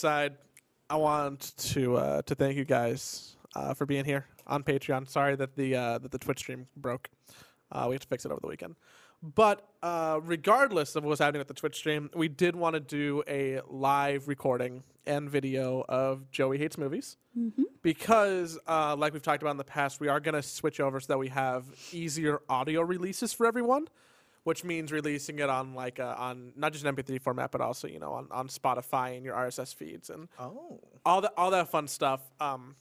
side, I want to uh, to thank you guys uh, for being here on Patreon. Sorry that the uh, that the Twitch stream broke. Uh, we have to fix it over the weekend. But uh, regardless of what's happening with the Twitch stream, we did want to do a live recording and video of Joey Hates Movies because, uh, like we've talked about in the past, we are going to switch over so that we have easier audio releases for everyone, which means releasing it on like a, on not just an MP3 format, but also you know on, on Spotify and your RSS feeds and Oh. all that all that fun stuff. Um,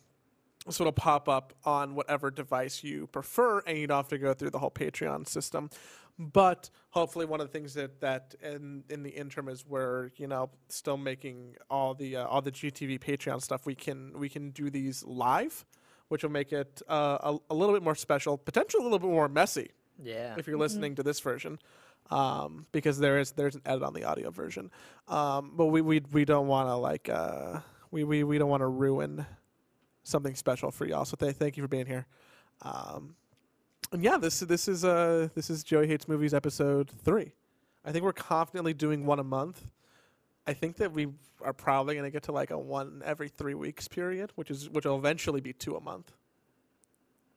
so it'll pop up on whatever device you prefer, and you don't have to go through the whole Patreon system. But hopefully, one of the things that that in in the interim is we're you know still making all the uh, all the GTV Patreon stuff. We can we can do these live, which will make it uh, a, a little bit more special, potentially a little bit more messy Yeah. if you're listening to this version, um, because there is there's an edit on the audio version. Um, but we we we don't want to like uh, we we we don't want to ruin something special for y'all. So th- thank you for being here. Um, and yeah, this this is uh this is Joey hates movies episode three. I think we're confidently doing one a month. I think that we are probably going to get to like a one every three weeks period, which is which will eventually be two a month.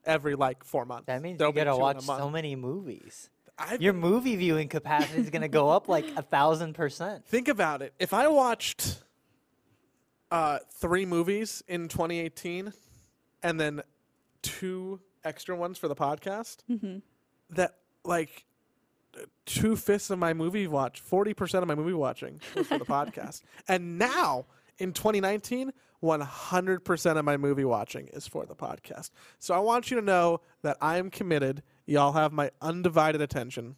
Every like four months. That means There'll you be gotta two in a watch so many movies. I've Your movie viewing capacity is gonna go up like a thousand percent. Think about it. If I watched uh, three movies in 2018 and then two extra ones for the podcast, that like two fifths of my movie watch, 40% of my movie watching was for the podcast. And now in 2019, 100% of my movie watching is for the podcast. So I want you to know that I am committed. Y'all have my undivided attention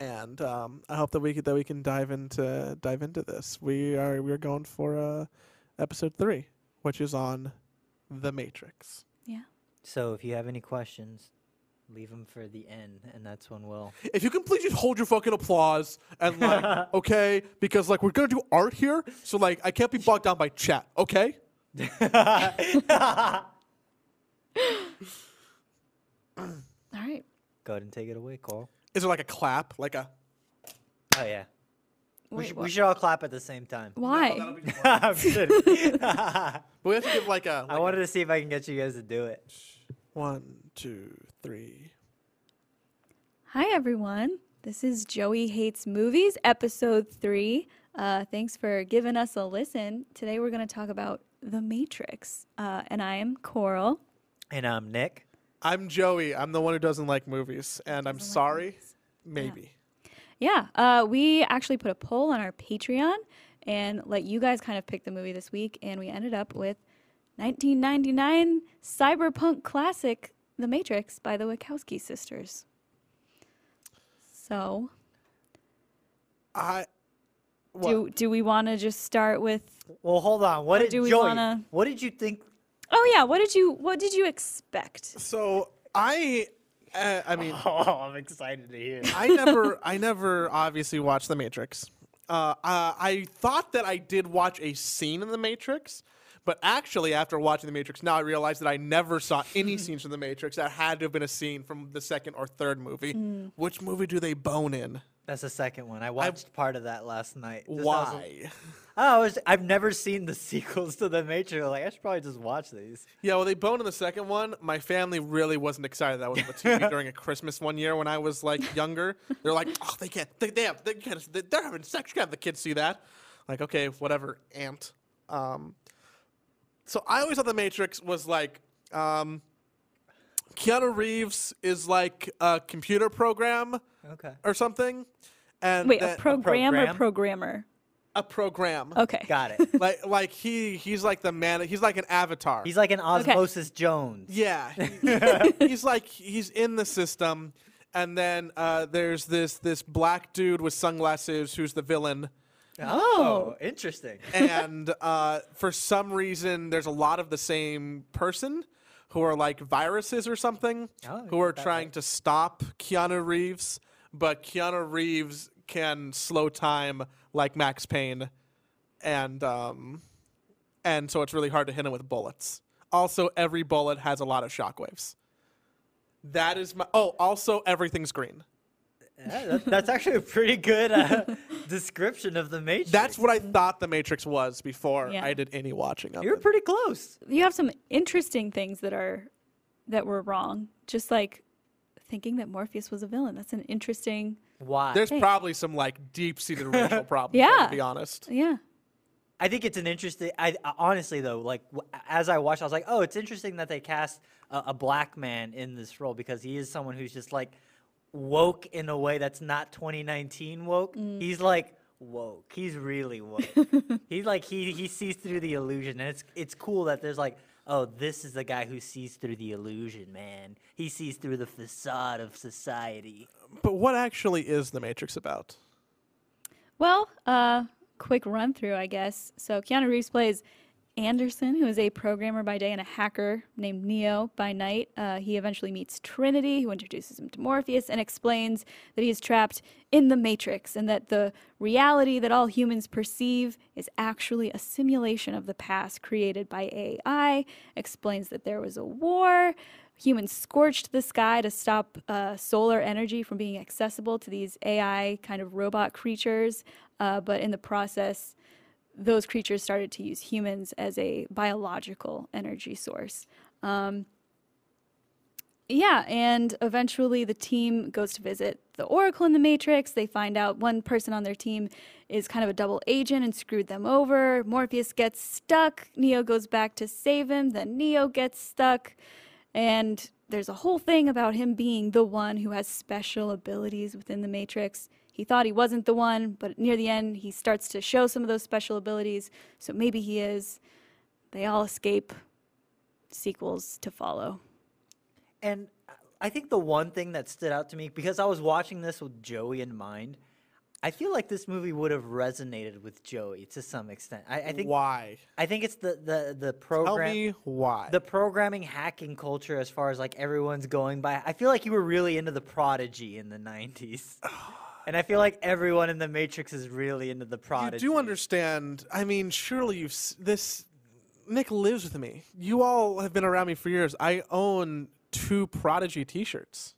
and um, I hope that we could, that we can dive into dive into this. We are we're going for uh, episode three, which is on the Matrix. Yeah. So if you have any questions, leave them for the end, and that's when we'll. If you can please just hold your fucking applause and like, okay, because like we're gonna do art here, so like I can't be bogged down by chat, okay? All right. Go ahead and take it away, Cole. Is there like a clap, like a? Oh yeah. we, Wait, should, what? we should all clap at the same time. Why? I'm kidding. But we have to give like a. I like wanted to see if I can get you guys to do it. one, two, three. Hi, everyone. This is Joey Hates Movies, episode three. Uh, thanks for giving us a listen. Today, we're going to talk about The Matrix. Uh, and I am Coral. And I'm Nick. I'm Joey. I'm the one who doesn't like movies, and I'm Doesn't like sorry. movies. Maybe. Yeah, uh, we actually put a poll on our Patreon and let you guys kind of pick the movie this week. And we ended up with 1999 cyberpunk classic, The Matrix by the Wachowski sisters. So, I. What? do, do we want to just start with Well, hold on. What did do we Joey? wanna- What did you think? Oh yeah, what did you what did you expect? So I, uh, I mean, Oh, I'm excited to hear. I never, I never obviously watched The Matrix. Uh, uh, I thought that I did watch a scene in The Matrix, but actually, after watching The Matrix, now I realize that I never saw any scenes from The Matrix. That had to have been a scene from the second or third movie. Which movie do they bone in? That's the second one. I watched part of that last night. just Why? Oh, I was, I've never seen the sequels to the Matrix. Like I should probably just watch these. Yeah, well, they boned in the second one. My family really wasn't excited that was on the TV during a Christmas one year when I was like younger. They're like, oh, they can't, they, they have, they can't, they're having sex. You can't have the kids see that. Like, okay, whatever, aunt. Um, so I always thought the Matrix was like, um, Keanu Reeves is like a computer program Okay. or something, and Wait, a that- program, or programmer? a program. Okay. Got it. Like, like he, he's like the man. He's like an avatar. He's like an Osmosis Jones. Yeah, he- he's like he's in the system, and then uh, there's this this black dude with sunglasses who's the villain, Oh, interesting. and uh, for some reason there's a lot of the same person who are like viruses or something Oh, who are trying right. to stop Keanu Reeves, but Keanu Reeves can slow time like Max Payne, and um, and so it's really hard to hit him with bullets. Also, every bullet has a lot of shockwaves. That is my. Oh, also everything's green. Yeah, that, that's actually a pretty good. Uh, description of the Matrix. That's what I thought the Matrix was before Yeah. I did any watching of it. You're it. pretty close. you have some interesting things that are that were wrong. Just like thinking that Morpheus was a villain. That's an interesting. Why? There's Hey. probably some like deep-seated racial problems. Yeah. there, to be honest. Yeah. I think it's an interesting. I, I honestly though, like w- as I watched, I was like, oh, it's interesting that they cast a, a black man in this role because he is someone who's just like woke in a way that's not 2019 woke. Mm. He's like woke. He's really woke. He's like he he sees through the illusion, and it's it's cool that there's like. Oh, this is the guy who sees through the illusion, man. He sees through the facade of society. But what actually is the Matrix about? Well, uh, quick run through, I guess. So Keanu Reeves plays Anderson, who is a programmer by day and a hacker named Neo by night. Uh, he eventually meets Trinity, who introduces him to Morpheus and explains that he is trapped in the Matrix and that the reality that all humans perceive is actually a simulation of the past created by AI. Explains that there was a war. Humans scorched the sky to stop uh, solar energy from being accessible to these AI kind of robot creatures, uh, but in the process, those creatures started to use humans as a biological energy source. Um, yeah, and eventually the team goes to visit the Oracle in the Matrix. They find out one person on their team is kind of a double agent and screwed them over. Morpheus gets stuck. Neo goes back to save him. Then Neo gets stuck. And there's a whole thing about him being the one who has special abilities within the Matrix. He thought he wasn't the one, but near the end, he starts to show some of those special abilities. So maybe he is. They all escape. Sequels to follow. And I think the one thing that stood out to me because I was watching this with Joey in mind, I feel like this movie would have resonated with Joey to some extent. I, I think why? I think it's the the the program. Tell me why. the programming hacking culture as far as like everyone's going by. I feel like you were really into the prodigy in the 90s. And I feel like everyone in the Matrix is really into the prodigy. you do understand. I mean, surely you've s- this. Nick lives with me. You all have been around me for years. I own two Prodigy T-shirts.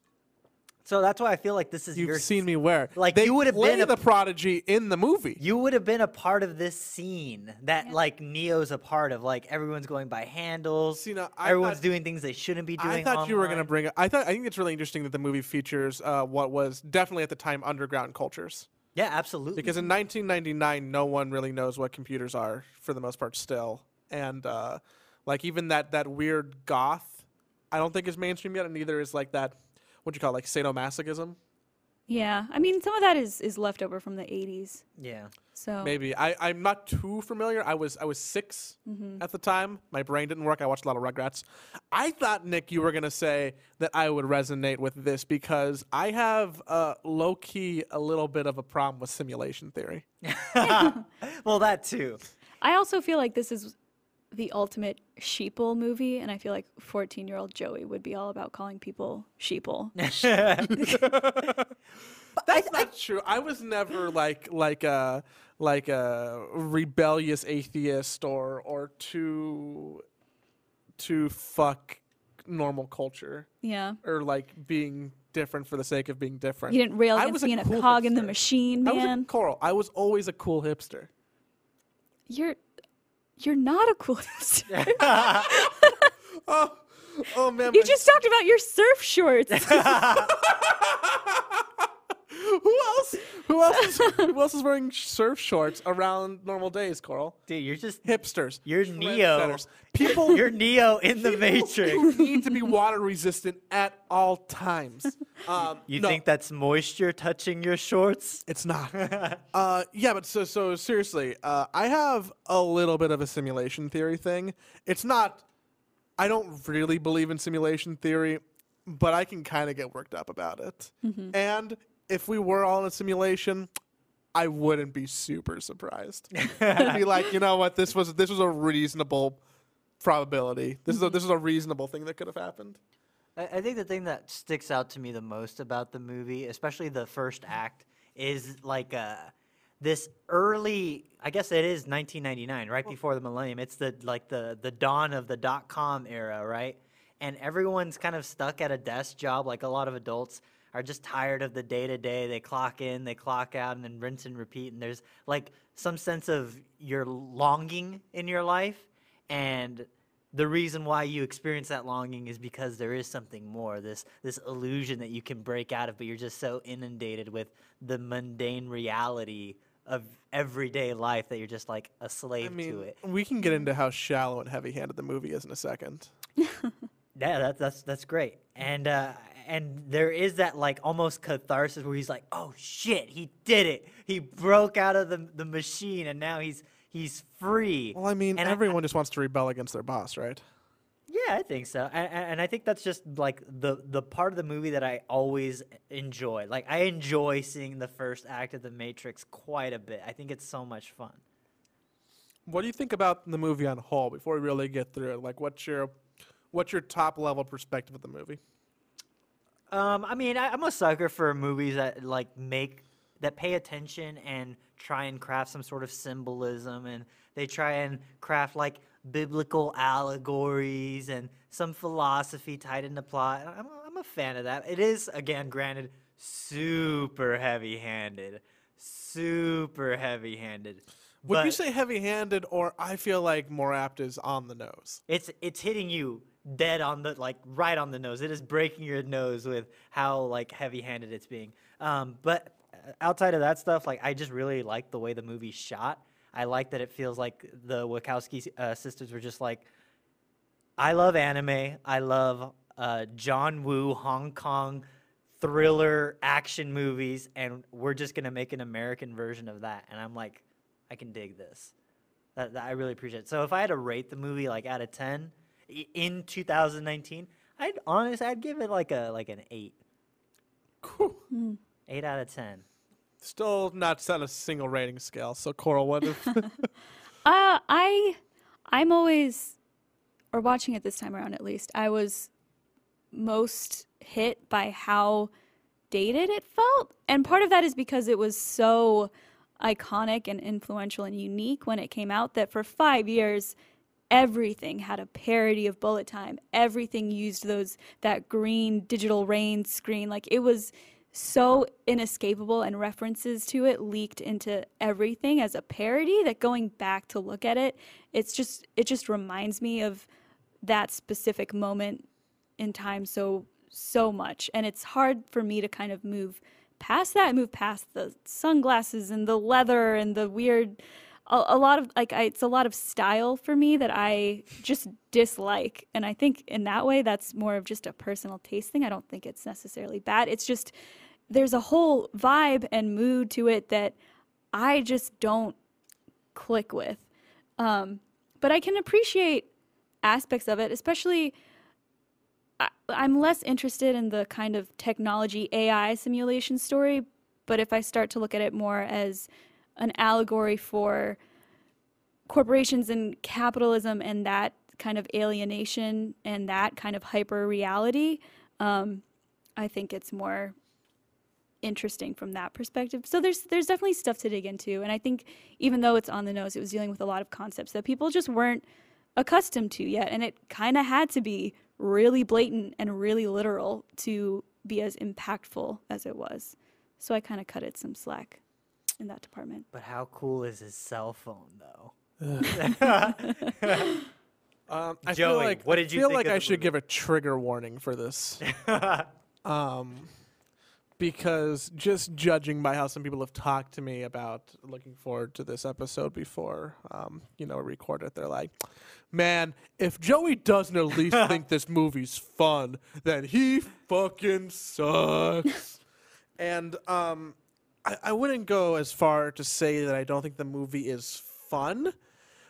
So that's why I feel like this is You've your seen me wear. like, they you would have been a- the Prodigy in the movie. You would have been a part of this scene that like Neo's a part of. Like everyone's going by handles. See, now, I everyone's thought- doing things they shouldn't be doing. I thought you were going to online. bring. I thought. I think it's really interesting that the movie features uh, what was definitely at the time underground cultures. Yeah, absolutely. Because in 1999, no one really knows what computers are for the most part still, and uh, like even that that weird goth, I don't think is mainstream yet, and neither is like that. What do you call it, like sadomasochism? Yeah, I mean, some of that is is left over from the '80s. yeah. So Maybe I I'm not too familiar. I was I was 6 at the time. My brain didn't work. I watched a lot of Rugrats. I thought Nick, you were gonna say that I would resonate with this because I have uh, low key a little bit of a problem with simulation theory. well, that too. I also feel like this is the ultimate sheeple movie, and I feel like 14 year old Joey would be all about calling people sheeple. That's not true. I was never like like a like a rebellious atheist or or too to fuck normal culture yeah. or like being different for the sake of being different. You didn't rail I against was a being a, cool cog in the hipster. machine, I was a man. Coral. I was always a cool hipster. You're you're not a cool hipster. Oh, oh man. you just talked about your surf shorts. who else? Who else? Is, who else is wearing surf shorts around normal days? Coral. Dude, you're just Hipsters. You're Neo. People. you're Neo in the Matrix. who need to be water resistant at all times. Um, You no, think that's moisture touching your shorts? it's not? uh, yeah, but so so seriously, uh, I have a little bit of a simulation theory thing. It's not. I don't really believe in simulation theory, but I can kind of get worked up about it. And if we were all in a simulation, I wouldn't be super surprised. I'd be like, you know what, this was this was a reasonable probability. This is a, this is a reasonable thing that could have happened. I, I think the thing that sticks out to me the most about the movie, especially the first act, is like uh, this early. I guess it is 1999, right before the millennium. It's the like the the dawn of the dot com era, right? And everyone's kind of stuck at a desk job, like a lot of adults are just tired of the day to day. They clock in, they clock out, and then rinse and repeat. And there's like some sense of your longing in your life, and the reason why you experience that longing is because there is something more this this illusion that you can break out of but you're just so inundated with the mundane reality of everyday life that you're just like a slave I mean, to it we can get into how shallow and heavy-handed the movie is in a second. yeah that, that's that's great and uh and there is that like almost catharsis where he's like oh shit he did it he broke out of the the machine and now he's he's free Well, I mean, And I- everyone just wants to rebel against their boss, right? Yeah, I think so, and, and I think that's just like the the part of the movie that I always enjoy. Like I enjoy seeing the first act of The Matrix quite a bit. I think it's so much fun. What do you think about the movie on whole before we really get through it? Like, what's your what's your top level perspective of the movie? Um, I mean, I, I'm a sucker for movies that like make that pay attention and try and craft some sort of symbolism, and they try and craft like biblical allegories and some philosophy tied into plot. I'm, I'm a fan of that. It is again, granted, super heavy-handed, super heavy-handed. Would you say heavy-handed, or I feel like more apt is on the nose? it's it's hitting you dead on the like right on the nose. It is breaking your nose with how like heavy-handed it's being. Um, but uh, outside of that stuff, like I just really like the way the movie's shot. I like that it feels like the Wachowski uh, sisters were just like, I love anime. I love uh, John Woo Hong Kong thriller action movies, and we're just gonna make an American version of that. And I'm like, I can dig this. That, that I really appreciate. It. So if I had to rate the movie like out of ten in 2019, I'd honestly I'd give it like a like an eight. Cool. Eight out of ten. Still not set a single rating scale. So, Coral, what if? Uh, I, I'm always, or watching it this time around at least, I was most hit by how dated it felt. And part of that is because it was so iconic and influential and unique when it came out that for five years, everything had a parody of bullet time. Everything used those, that green digital rain screen. Like it was so inescapable and references to it leaked into everything as a parody that going back to look at it it's just it just reminds me of that specific moment in time so so much and it's hard for me to kind of move past that move past the sunglasses and the leather and the weird a, a lot of like I, it's a lot of style for me that i just dislike. And i think in that way that's more of just a personal taste thing. I don't think it's necessarily bad. It's just there's a whole vibe and mood to it that i just don't click with. Um, but i can appreciate aspects of it especially I, I'm less interested in the kind of technology AI simulation story, but if I start to look at it more as an allegory for corporations and capitalism and that kind of alienation and that kind of hyper reality, um, I think it's more interesting from that perspective. So there's there's definitely stuff to dig into, and I think even though it's on the nose, it was dealing with a lot of concepts that people just weren't accustomed to yet, and it kind of had to be really blatant and really literal to be as impactful as it was. So I kind of cut it some slack in that department. But how cool is his cell phone though? Um, I feel like what I did you feel think like of I should movie? give a trigger warning for this. um, because just judging by how some people have talked to me about looking forward to this episode before, um, you know, record it, they're like, "Man, if Joey doesn't at least think this movie's fun, then he fucking sucks." and um, I, I wouldn't go as far to say that I don't think the movie is fun.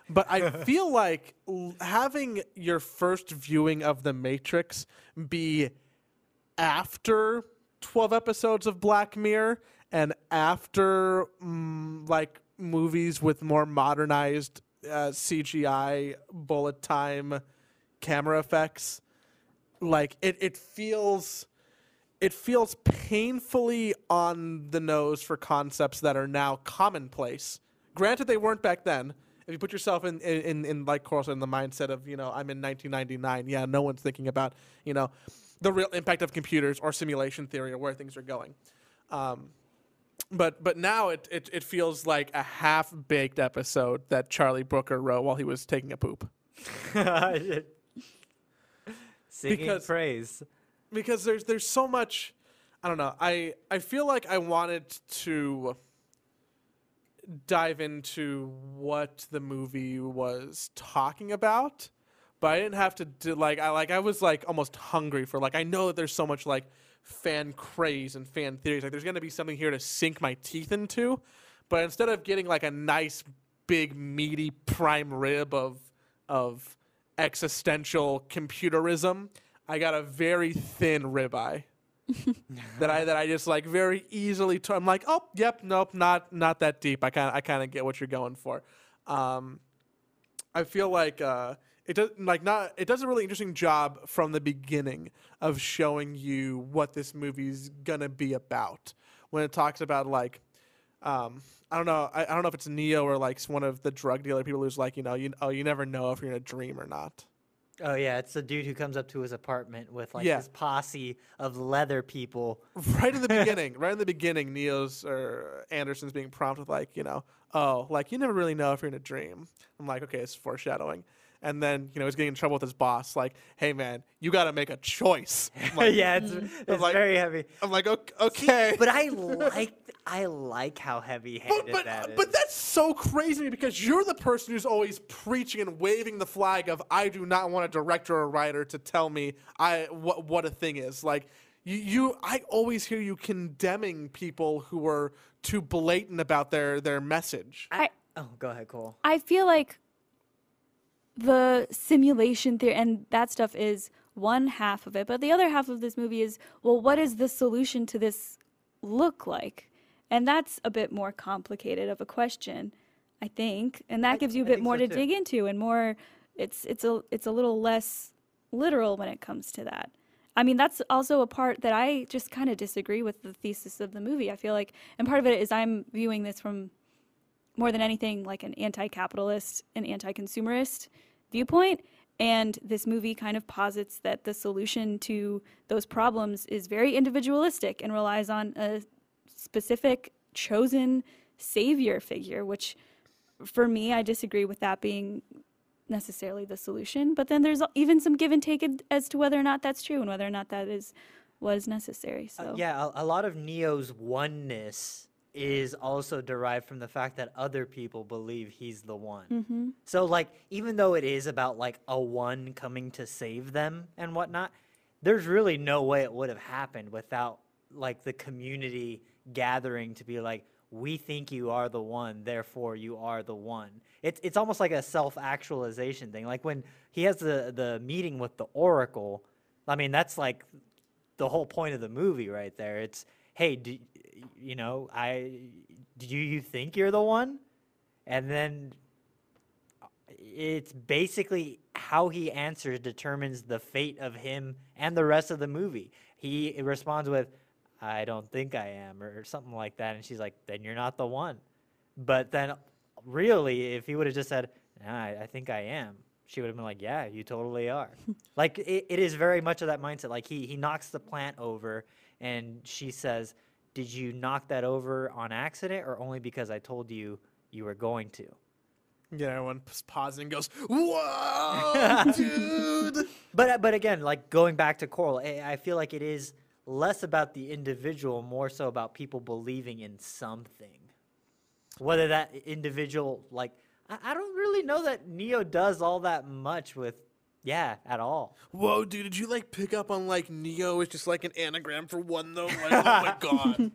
But I feel like l- having your first viewing of The Matrix be after 12 episodes of Black Mirror and after mm, like movies with more modernized uh, CGI bullet time camera effects like it it feels it feels painfully on the nose for concepts that are now commonplace. Granted, they weren't back then. If you put yourself in, in, in, in like said, in the mindset of, you know, I'm in 1999, yeah, no one's thinking about, you know, the real impact of computers or simulation theory or where things are going. Um, but but now it, it it feels like a half baked episode that Charlie Brooker wrote while he was taking a poop. Singing Because- praise. Because there's there's so much I don't know. I I feel like I wanted to dive into what the movie was talking about, but I didn't have to do like I like I was like almost hungry for like I know that there's so much like fan craze and fan theories. Like there's gonna be something here to sink my teeth into. But instead of getting like a nice big meaty prime rib of of existential computerism, I got a very thin ribeye that I that I just like very easily. T- I'm like, oh, yep, nope, not not that deep. I kind of I kind of get what you're going for. Um, I feel like uh, it does like not it does a really interesting job from the beginning of showing you what this movie's gonna be about when it talks about like um, I don't know I, I don't know if it's Neo or like one of the drug dealer people who's like you know you oh you never know if you're in a dream or not. Oh yeah, it's the dude who comes up to his apartment with like Yeah. his posse of leather people. right in the beginning, right in the beginning, Neo's or Anderson's being prompted with like, you know, oh, like you never really know if you're in a dream. I'm like, okay, it's foreshadowing. And then, you know, he's getting in trouble with his boss, like, hey man, you gotta make a choice. Like, yeah, it's, it's like- very heavy. I'm like, "Ok- okay. But I like I like how heavy-handed but, but, that is. but that's so crazy to me because you're the person who's always preaching and waving the flag of I do not want a director or writer to tell me I what what a thing is. Like you, you I always hear you condemning people who are too blatant about their their message. I oh, go ahead, Cole. I feel like the simulation theory and that stuff is one half of it, but the other half of this movie is well, what does the solution to this look like? And that's a bit more complicated of a question, I think, and that gives you a bit more so to too. dig into and more. It's it's a it's a little less literal when it comes to that. I mean, that's also a part that I just kind of disagree with the thesis of the movie. I feel like, and part of it is I'm viewing this from more than anything like an anti-capitalist and anti-consumerist viewpoint and this movie kind of posits that the solution to those problems is very individualistic and relies on a specific chosen savior figure which for me I disagree with that being necessarily the solution but then there's even some give and take as to whether or not that's true and whether or not that is was necessary so Uh, yeah, a, a lot of Neo's oneness is also derived from the fact that other people believe he's the one. Mhm. So, like, even though it is about like a one coming to save them and whatnot, there's really no way it would have happened without like the community gathering to be like, we think you are the one, therefore you are the one. It's it's almost like a self actualization thing. Like when he has the the meeting with the Oracle, I mean that's like the whole point of the movie right there. It's hey, do, you know, I do you think you're the one? And then it's basically how he answers determines the fate of him and the rest of the movie. He responds with, "I don't think I am," or something like that, and she's like, "Then you're not the one." But then, really, if he would have just said, nah, I, "I think I am," she would have been like, "Yeah, you totally are." like it, it is very much of that mindset. Like he he knocks the plant over, and she says, "Did you knock that over on accident, or only because I told you you were going to?" Yeah, everyone p- pauses and goes, "Whoa, dude!" But but again, like going back to Coral, I, I feel like it is less about the individual, more so about people believing in something. Whether that individual, like, I, I don't really know that Neo does all that much with, yeah, at all. Whoa, dude! Did you like pick up on like Neo is just like an anagram for one though? Like, oh my god!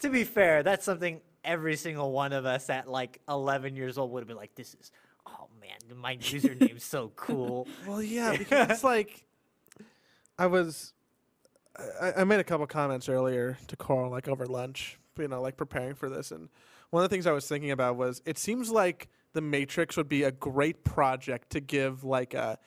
To be fair, that's something every single one of us at like 11 years old would have been like, this is, oh man, my username's so cool. Well, yeah, because it's like I was. I, I made a couple comments earlier to Carl, like over lunch, you know, like preparing for this, and one of the things I was thinking about was it seems like the Matrix would be a great project to give like a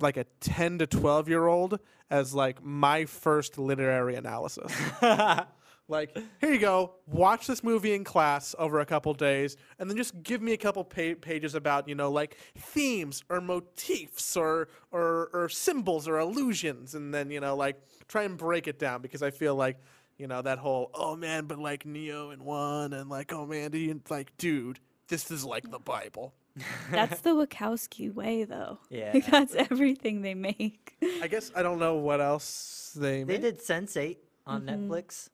like a 10 to 12 year old as like my first literary analysis Like, here you go. Watch this movie in class over a couple days, and then just give me a couple pa- pages about, you know, like themes or motifs or, or or symbols or illusions, and then you know, like try and break it down because I feel like, you know, that whole oh man, but like Neo and one, and like oh man, do you like, dude, this is like the Bible. That's the Wachowski way, though. Yeah. Like, that's everything they make. I guess I don't know what else they. They made. did Sense8 on mm-hmm. Netflix.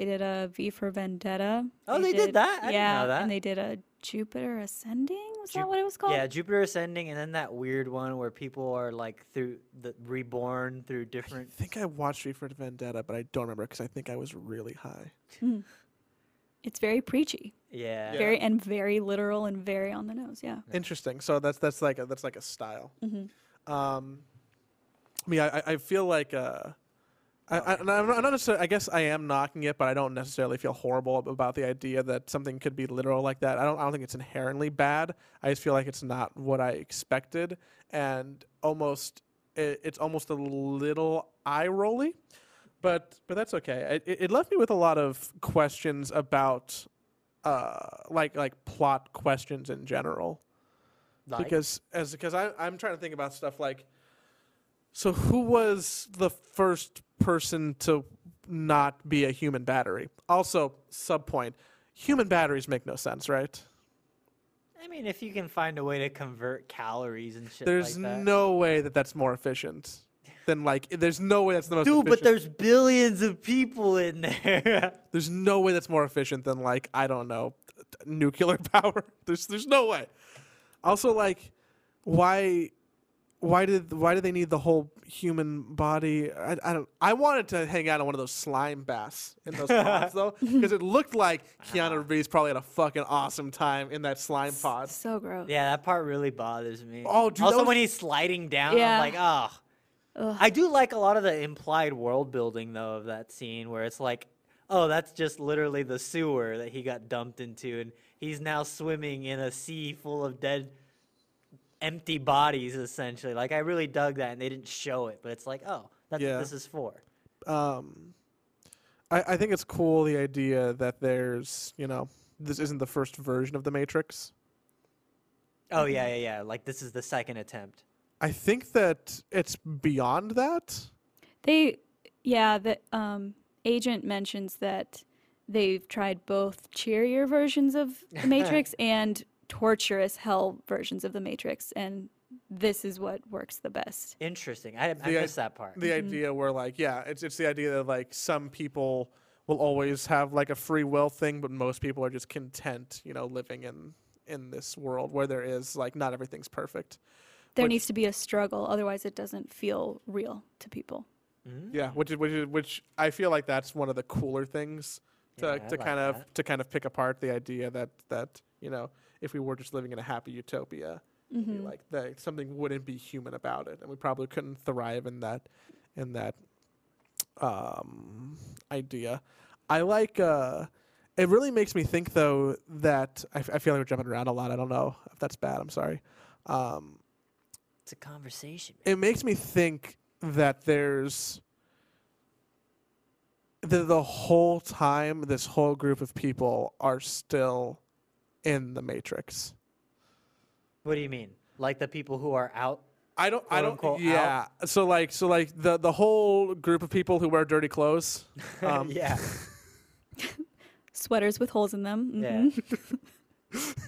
They did a V for Vendetta. Oh, they did that? I didn't yeah, know that. and they did a Jupiter Ascending. Was Ju- that what it was called? Yeah, Jupiter Ascending, and then that weird one where people are like through the reborn through different. I think I watched V for Vendetta, but I don't remember because I think I was really high. It's very preachy, Yeah. very and very literal and very on the nose. Yeah. Interesting. So that's that's like a, that's like a style. Mm-hmm. Um, I mean, I, I- I feel like uh, I, I, I'm not I'm not necessarily. I guess I am knocking it, but I don't necessarily feel horrible about the idea that something could be literal like that. I don't. I don't think it's inherently bad. I just feel like it's not what I expected, and almost it, it's almost a little eye rolly. But but that's okay. It, it left me with a lot of questions about, uh, like like plot questions in general Like, because as because I I'm trying to think about stuff like so who was the first person to not be a human battery? Also, sub point, human batteries make no sense, right? I mean, if you can find a way to convert calories and shit There's like that. no way that that's more efficient than like there's no way that's the most Dude, but there's billions of people in there. there's no way that's more efficient than like I don't know nuclear power. There's there's no way. Also, like, why why did why do they need the whole human body? I, I don't. I wanted to hang out on one of those slime baths in those pods though, because it looked like Keanu ah. Reeves probably had a fucking awesome time in that slime pod. So gross. yeah, that part really bothers me. Oh, dude, also was- when he's sliding down, Yeah. I'm like, oh. Ugh. I do like a lot of the implied world building though of that scene where it's like, oh, that's just literally the sewer that he got dumped into, and he's now swimming in a sea full of dead, empty bodies. Essentially, like I really dug that, and they didn't show it, but it's like, oh, that's Yeah. what this is for. Um, I, I think it's cool the idea that there's you know this isn't the first version of the Matrix. Oh yeah, yeah, yeah. Like this is the second attempt. I think that it's beyond that. They, yeah, the um, agent mentions that they've tried both cheerier versions of the Matrix and torturous hell versions of the Matrix, and this is what works the best. Interesting. I, I missed that part. the idea where like yeah it's it's the idea that like some people will always have like a free will thing but most people are just content you know living in in this world where there is like not everything's perfect There Which- needs to be a struggle, otherwise it doesn't feel real to people. Mm, yeah which is which is which i feel like that's one of the cooler things to, Yeah, to like kind of to kind of pick apart the idea that that you know if we were just living in a happy utopia. It'd be Mhm. like that something wouldn't be human about it and we probably couldn't thrive in that in that um idea. I like uh it really makes me think though that I, f- I feel like we're jumping around a lot. I don't know if that's bad. I'm sorry. Um It's a conversation. it makes me think that there's the, the whole time this whole group of people are still in the matrix What do you mean? Like the people who are out? I don't. I don't. unquote, yeah. So like, so like the the whole group of people who wear dirty clothes. Um, yeah. Sweaters with holes in them. Yeah. mhm.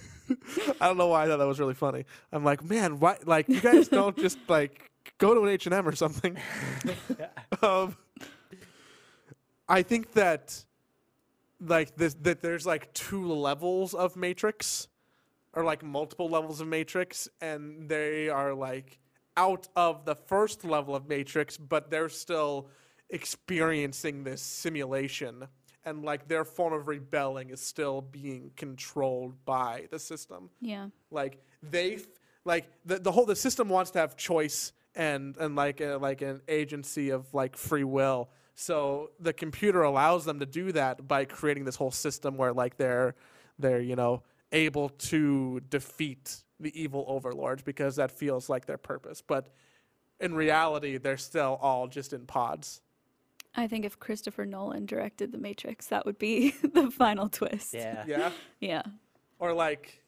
I don't know why I thought that was really funny. I'm like, man, why? Like, you guys don't just like go to an H and M or something. um, I think that like this that there's like two levels of Matrix, or like multiple levels of Matrix, and they are like out of the first level of Matrix, but they're still experiencing this simulation. And like their form of rebelling is still being controlled by the system Yeah. like they f- like the, the whole the system wants to have choice and and like a, like an agency of like free will so the computer allows them to do that by creating this whole system where like they're they're you know able to defeat the evil overlords because that feels like their purpose but in reality they're still all just in pods I think if Christopher Nolan directed The Matrix, that would be the final twist. Yeah. Yeah. Yeah. or like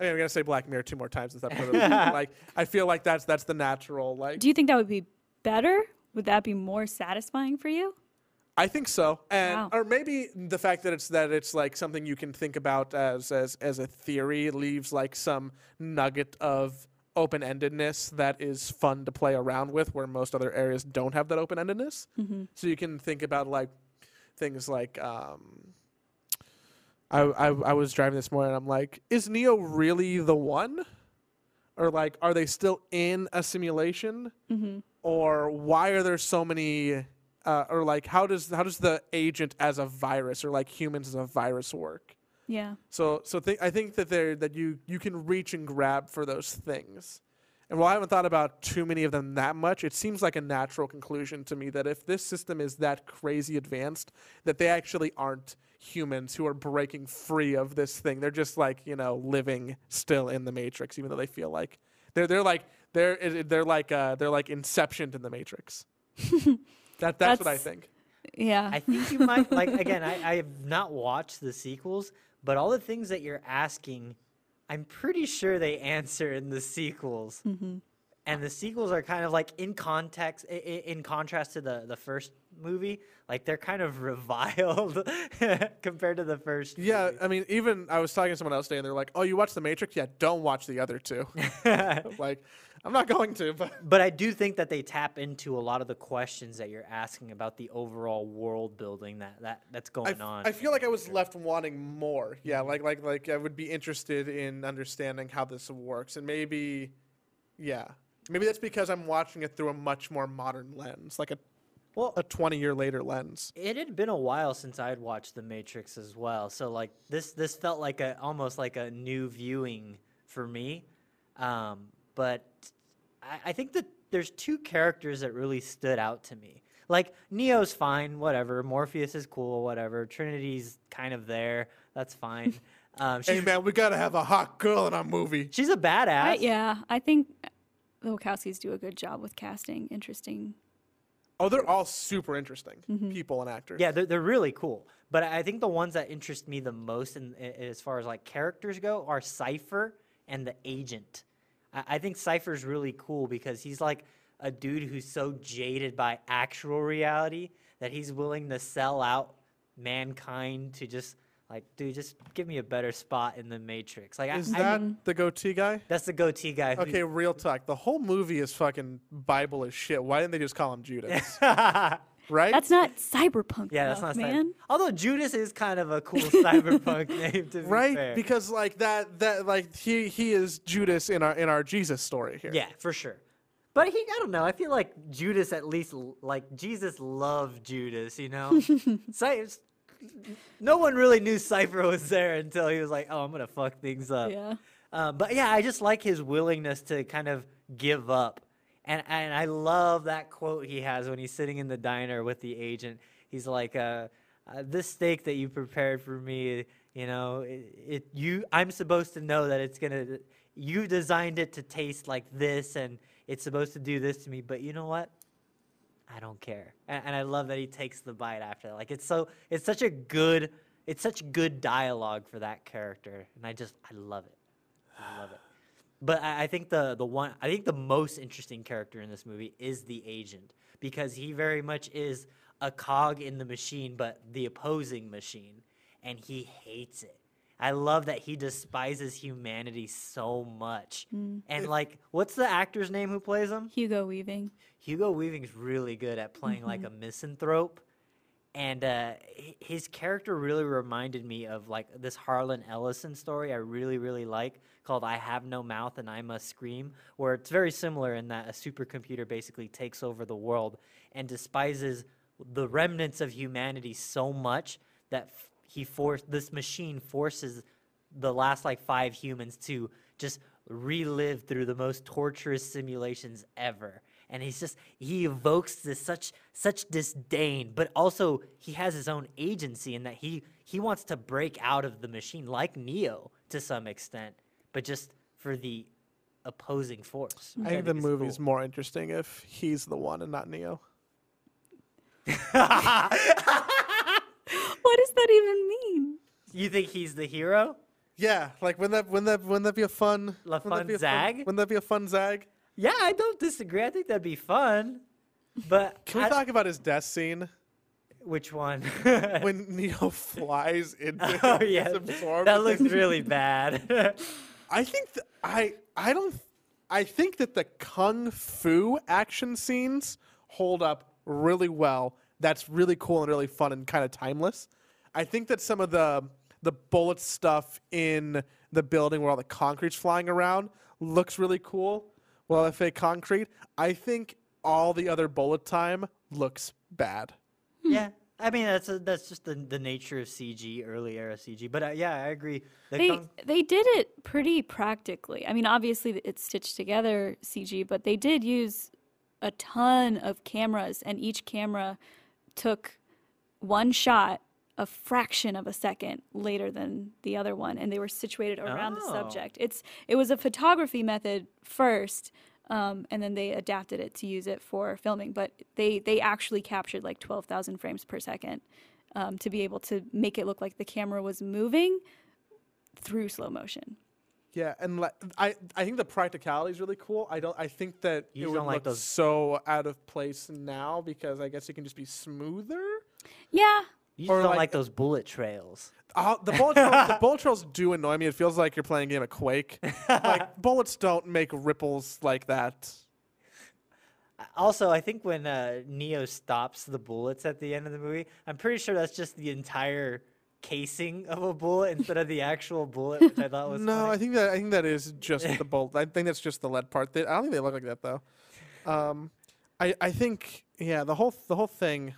I mean, I'm gonna say Black Mirror two more times this episode. like I feel like that's that's the natural like Do you think that would be better? Would that be more satisfying for you? I think so, and Wow. or maybe the fact that it's that it's like something you can think about as as as a theory leaves like some nugget of open endedness that is fun to play around with, where most other areas don't have that open endedness. So you can think about like things like. Um, I, I I was driving this morning. and I'm like, is Neo really the one, or like, are they still in a simulation? or why are there so many uh, or like how does how does the agent as a virus or like humans as a virus work Yeah. so so th- i think that there that you you can reach and grab for those things and while i haven't thought about too many of them that much it seems like a natural conclusion to me that if this system is that crazy advanced that they actually aren't humans who are breaking free of this thing they're just like you know living still in the matrix even though they feel like they're they're like they're it- it- they're like uh they're like inception in the matrix that that's, what i think Yeah. I think you might like again. I, I have not watched the sequels, but all the things that you're asking, I'm pretty sure they answer in the sequels. And the sequels are kind of like in context, i- i- in contrast to the the first movie, like they're kind of reviled compared to the first. yeah movie. i mean even i was talking to someone else today and they're like oh you watched the matrix yeah don't watch the other two like i'm not going to but But I do think that they tap into a lot of the questions that you're asking about the overall world building that, that that's going on. I feel like I was left wanting more. Yeah, mm-hmm. like like like I would be interested in understanding how this works, and maybe, yeah, maybe that's because I'm watching it through a much more modern lens, like a well, a 20 year later lens. It had been a while since I had watched The Matrix as well, so like this this felt like a almost like a new viewing for me. Um, but I, I think that there's two characters that really stood out to me. Like Neo's fine, whatever. Morpheus is cool, whatever. Trinity's kind of there, that's fine. Um, she's Hey man, we gotta have a hot girl in our movie. she's a badass. I, yeah. I think the Wachowskis do a good job with casting interesting. Oh, they're all super interesting mm-hmm. people and actors. Yeah, they're, they're really cool. But I think the ones that interest me the most, in, as far as like characters go, are Cypher and the Agent. I, I think Cypher's really cool because he's like a dude who's so jaded by actual reality that he's willing to sell out mankind to just like, dude, just give me a better spot in the Matrix. Like, Is I, that I, the goatee guy? that's the goatee guy. who- Okay, real talk. The whole movie is fucking Bible as shit. Why didn't they just call him Judas? right? That's not cyberpunk. Yeah, that's enough, not Cypher. man. Although Judas is kind of a cool cyberpunk name to be right fair. because like that that like he he is Judas in our in our Jesus story here. Yeah, for sure. But he, I don't know. I feel like Judas at least, like Jesus loved Judas. You know, Cy- no one really knew Cypher was there until he was like, "Oh, I'm gonna fuck things up." Yeah. Uh, but yeah, I just like his willingness to kind of give up, and and I love that quote he has when he's sitting in the diner with the agent. He's like, uh, uh, "This steak that you prepared for me, you know, it, it you I'm supposed to know that it's gonna. You designed it to taste like this, and it's supposed to do this to me. But you know what? I don't care. And, and I love that he takes the bite after that. Like it's so it's such a good it's such good dialogue for that character, and I just I love it. I love it. But I, I think the the one I think the most interesting character in this movie is the agent because he very much is a cog in the machine, but the opposing machine, and he hates it. I love that he despises humanity so much. And like, what's the actor's name who plays him? Hugo Weaving. Hugo Weaving's really good at playing like a misanthrope, and uh, his character really reminded me of like this Harlan Ellison story I really really like called "I Have No Mouth and I Must Scream," where it's very similar in that a supercomputer basically takes over the world and despises the remnants of humanity so much that he forced this machine forces the last like five humans to just relive through the most torturous simulations ever and he's just he evokes this such such disdain but also he has his own agency in that he he wants to break out of the machine like neo to some extent but just for the opposing force I think the movie's cool. more interesting if he's the one and not Neo. What does that even mean? you think he's the hero? Yeah, like wouldn't that wouldn't that wouldn't that be a fun La wouldn't that fun be a zag? Wouldn't that be a fun zag? Yeah, I don't disagree. I think that'd be fun. But Can we I- talk about his death scene which one? when Neo flies into oh and yeah, gets absorbed? that looks really bad. I think th- I I don't I think that the kung fu action scenes hold up really well. That's really cool and really fun and kind of timeless. I think that some of the the bullet stuff in the building where all the concrete's flying around looks really cool. Well, if fake concrete, I think all the other bullet time looks bad. yeah, I mean that's a, that's just the the nature of CG, early era CG. But uh, yeah, I agree. The They kung- they did it pretty practically. I mean, obviously it's stitched together CG, but they did use a ton of cameras, and each camera took one shot a fraction of a second later than the other one, and they were situated around the Oh. subject. It's it was a photography method first. Um, and then they adapted it to use it for filming, but they they actually captured like twelve thousand frames per second um, to be able to make it look like the camera was moving through slow motion. Yeah, and like I, I think the practicality is really cool. I don't, I think that You it just would don't like look those- so out of place now because I guess it can just be smoother. Yeah, you just or don't like- like those bullet trails. Uh, the bullet trails, the bullet trails do annoy me. It feels like you're playing a game of Quake. like bullets don't make ripples like that. Also, I think when uh, Neo stops the bullets at the end of the movie, I'm pretty sure that's just the entire casing of a bullet instead of the actual bullet, which I thought was No, funny. I think that I think that is just the bolt. I think that's just the lead part. They, I don't think they look like that though. Um, I I think yeah, the whole the whole thing.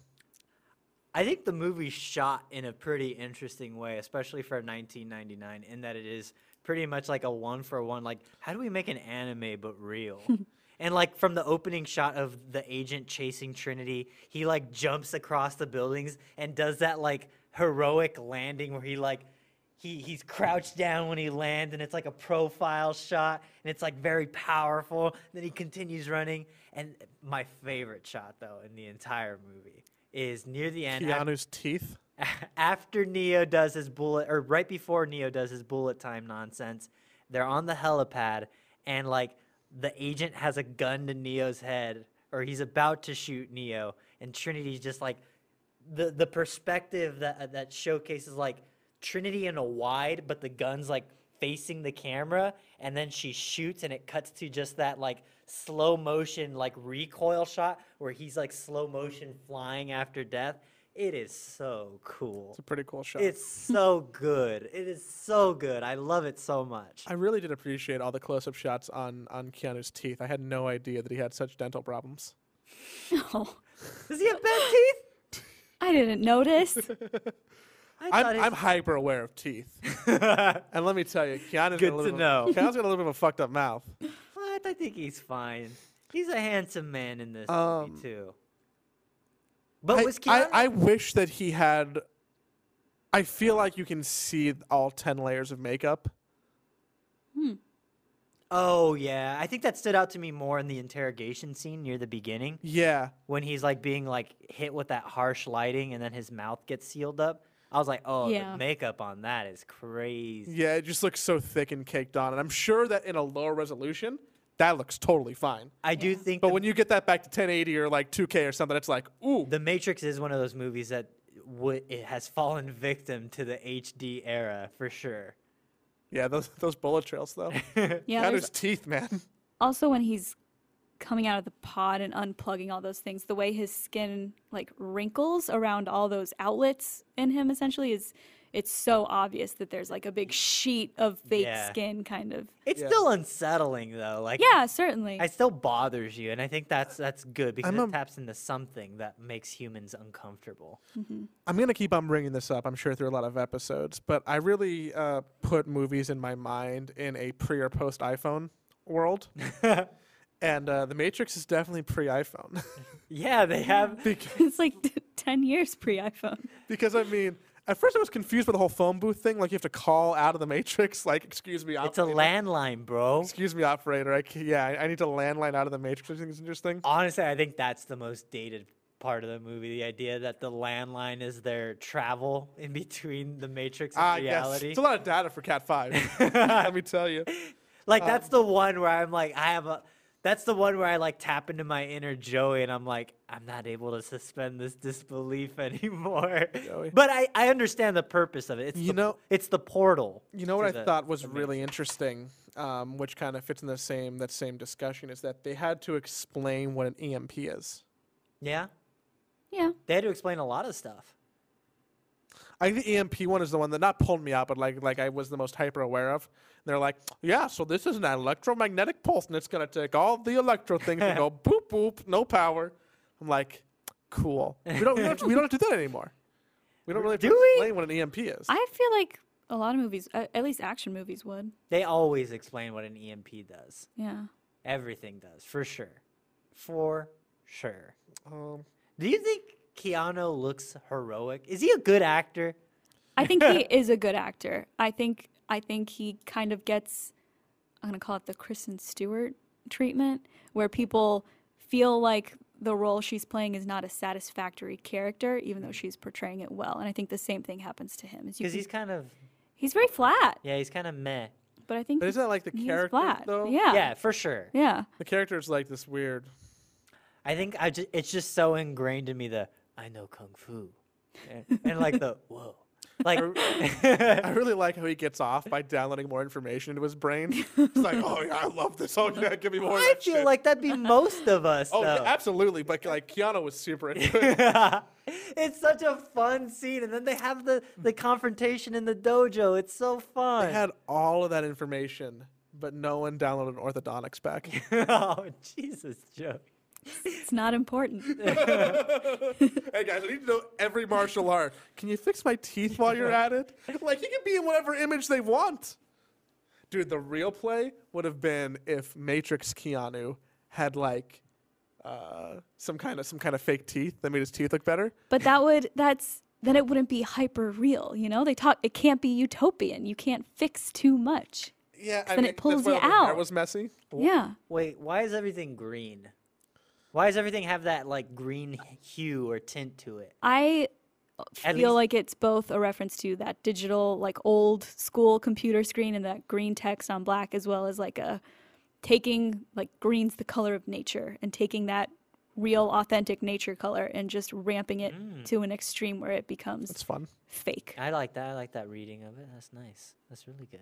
I think the movie's shot in a pretty interesting way, especially for 1999, in that it is pretty much like a one for one. Like, how do we make an anime but real? and like from the opening shot of the agent chasing Trinity, he like jumps across the buildings and does that like heroic landing where he like he he's crouched down when he lands and it's like a profile shot and it's like very powerful. Then he continues running and my favorite shot though in the entire movie is near the end af- Keanu's teeth. after Neo does his bullet, or right before Neo does his bullet time nonsense, they're on the helipad, and like the agent has a gun to Neo's head, or he's about to shoot Neo, and Trinity's just like the the perspective that uh, that showcases like Trinity in a wide, but the gun's like facing the camera, and then she shoots, and it cuts to just that like slow motion like recoil shot where he's like slow motion flying after death. It is so cool. It's a pretty cool shot. It's so good. It is so good. I love it so much. I really did appreciate all the close-up shots on on Keanu's teeth. I had no idea that he had such dental problems. oh, Does he have bad teeth? I didn't notice. I I'm, I'm hyper aware of teeth, and let me tell you, Keanu's Good got a little to bit know. Of, Keanu's got a little bit of a fucked up mouth. what? I think he's fine. He's a handsome man in this Um, movie too. But I, was I, Keanu? I wish that he had. I feel like you can see all ten layers of makeup. Oh yeah, I think that stood out to me more in the interrogation scene near the beginning Yeah, when he's like being like hit with that harsh lighting and then his mouth gets sealed up. I was like, oh, Yeah. the makeup on that is crazy. yeah, it just looks so thick and caked on, and I'm sure that in a lower resolution, that looks totally fine. I do think But the, when you get that back to 1080 or like 2K or something, it's like, ooh, The Matrix is one of those movies that would it has fallen victim to the HD era for sure. Yeah, those those bullet trails though. Yeah, Keanu's there's teeth, man. also when he's coming out of the pod and unplugging all those things, the way his skin like wrinkles around all those outlets in him essentially is it's so obvious that there's like a big sheet of fake Yeah. skin kind of. It's Yeah. still unsettling though. Like Yeah, certainly. it still bothers you, and I think that's that's good because I'm it a- taps into something that makes humans uncomfortable. I'm gonna keep on bringing this up. I'm sure through a lot of episodes, but I really uh, put movies in my mind in a pre or post iPhone world, and uh, The Matrix is definitely pre iPhone. yeah, they have. it's like 10 years pre iPhone. because I mean, at first I was confused by the whole phone booth thing. Like you have to call out of the Matrix. Like, excuse me, It's a landline, bro. Excuse me, operator. I ca- yeah, I, need to landline out of the Matrix. I think it's interesting. Honestly, I think that's the most dated part of the movie. The idea that the landline is their travel in between the Matrix and yes. reality. It's a lot of data for Cat 5. Let me tell you. Like Um, that's the one where I'm like, I have a. That's the one where I like tap into my inner Joey, and I'm like, I'm not able to suspend this disbelief anymore. Joey. But I, I understand the purpose of it. It's You the, know- it's the portal. You know what I the- thought was the really interesting, um, which kind of fits in the same that same discussion, is that they had to explain what an EMP is. Yeah, Yeah. they had to explain a lot of stuff. I think the EMP one is the one that not pulled me out, but like like I was the most hyper aware of. they're like, yeah, so this is an electromagnetic pulse, and it's gonna take all the electro things and go boop boop, no power. I'm like, cool. We don't we don't, we don't have to do that anymore. We don't really have to Do we? explain what an EMP is. I feel like a lot of movies, uh, at least action movies, would. They always explain what an EMP does. Yeah. Everything does, for sure. For sure. um, Do you think Keanu looks heroic? Is he a good actor? I think he is a good actor. I think I think he kind of gets I'm gonna call it the Kristen Stewart treatment, where people feel like the role she's playing is not a satisfactory character, even though she's portraying it well. And I think the same thing happens to him. Because he's kind of, he's very flat, yeah, he's kind of meh. but I think but isn't that like the he's character flat. though? Yeah. Yeah, for sure. Yeah. The character is like this weird. I think I just, it's just so ingrained in me the I know kung fu, and, and like the whoa, like I really like how he gets off by downloading more information into his brain. He's like, oh yeah, I love this. Oh yeah, give me more. of I that feel shit." like that'd be most of us. Oh, yeah, though. absolutely. But like Keanu was super into it. it's such a fun scene, and then they have the the confrontation in the dojo. It's so fun. They had all of that information, but no one downloaded orthodontics back. oh Jesus, Joe. It's not important. hey guys, I need to know every martial art. Can you fix my teeth while you're at it? Like he can be in whatever image they want. Dude, the real play would have been if Matrix Keanu had like uh, some kind of some kind of fake teeth that made his teeth look better. But that would that's then it wouldn't be hyper real, you know? They talk it can't be utopian. You can't fix too much. Yeah, I then mean, it pulls that's you out. That was messy. Yeah. Wait, why is everything green? Why does everything have that like green hue or tint to it? I At feel least- like it's both a reference to that digital, like old school computer screen and that green text on black, as well as like a taking like green's the color of nature and taking that real, authentic nature color and just ramping it Mm. to an extreme where it becomes It's fun. fake. I like that. I like that reading of it. That's nice. That's really good.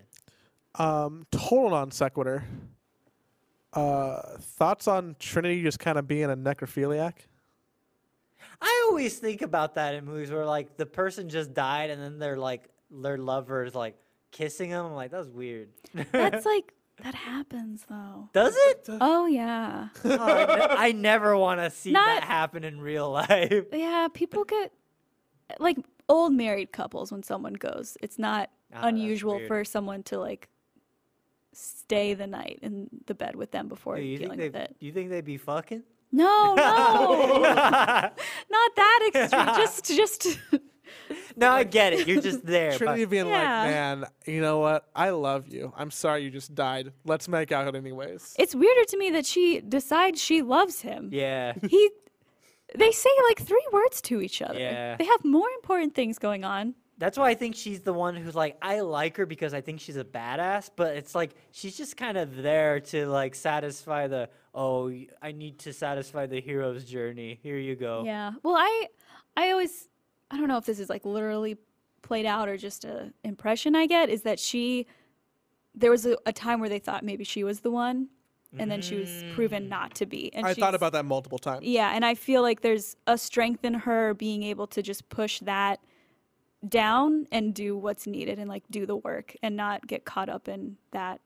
Um, total non sequitur. Uh, thoughts on Trinity just kind of being a necrophiliac? I always think about that in movies where like the person just died and then they're like their lover is like kissing them. I'm like, that's weird. That's like that happens though. Does it? Oh yeah. Oh, I, ne- I never want to see Not- that happen in real life. Yeah, people get like old married couples when someone goes. It's not that's unusual for someone to like stay the night in the bed with them before Do you think dealing they? with it. Do you think they'd be fucking? No, no, not that extreme. Just, just no, I get it. You're just there. Trinity But being Yeah. like, man, you know what? I love you. I'm sorry you just died. Let's make out anyways. it's weirder to me that she decides she loves him. yeah. He, they say like three words to each other. Yeah. They have more important things going on. That's why I think she's the one who's like, I like her because I think she's a badass, but it's like she's just kind of there to like satisfy the oh, I need to satisfy the hero's journey. Here you go. Yeah. Well, I I always I don't know if this is like literally played out or just a impression I get is that she there was a, a time where they thought maybe she was the one and then she was proven not to be. And I thought about that multiple times. Yeah, and I feel like there's a strength in her being able to just push that down and do what's needed and like do the work and not get caught up in that.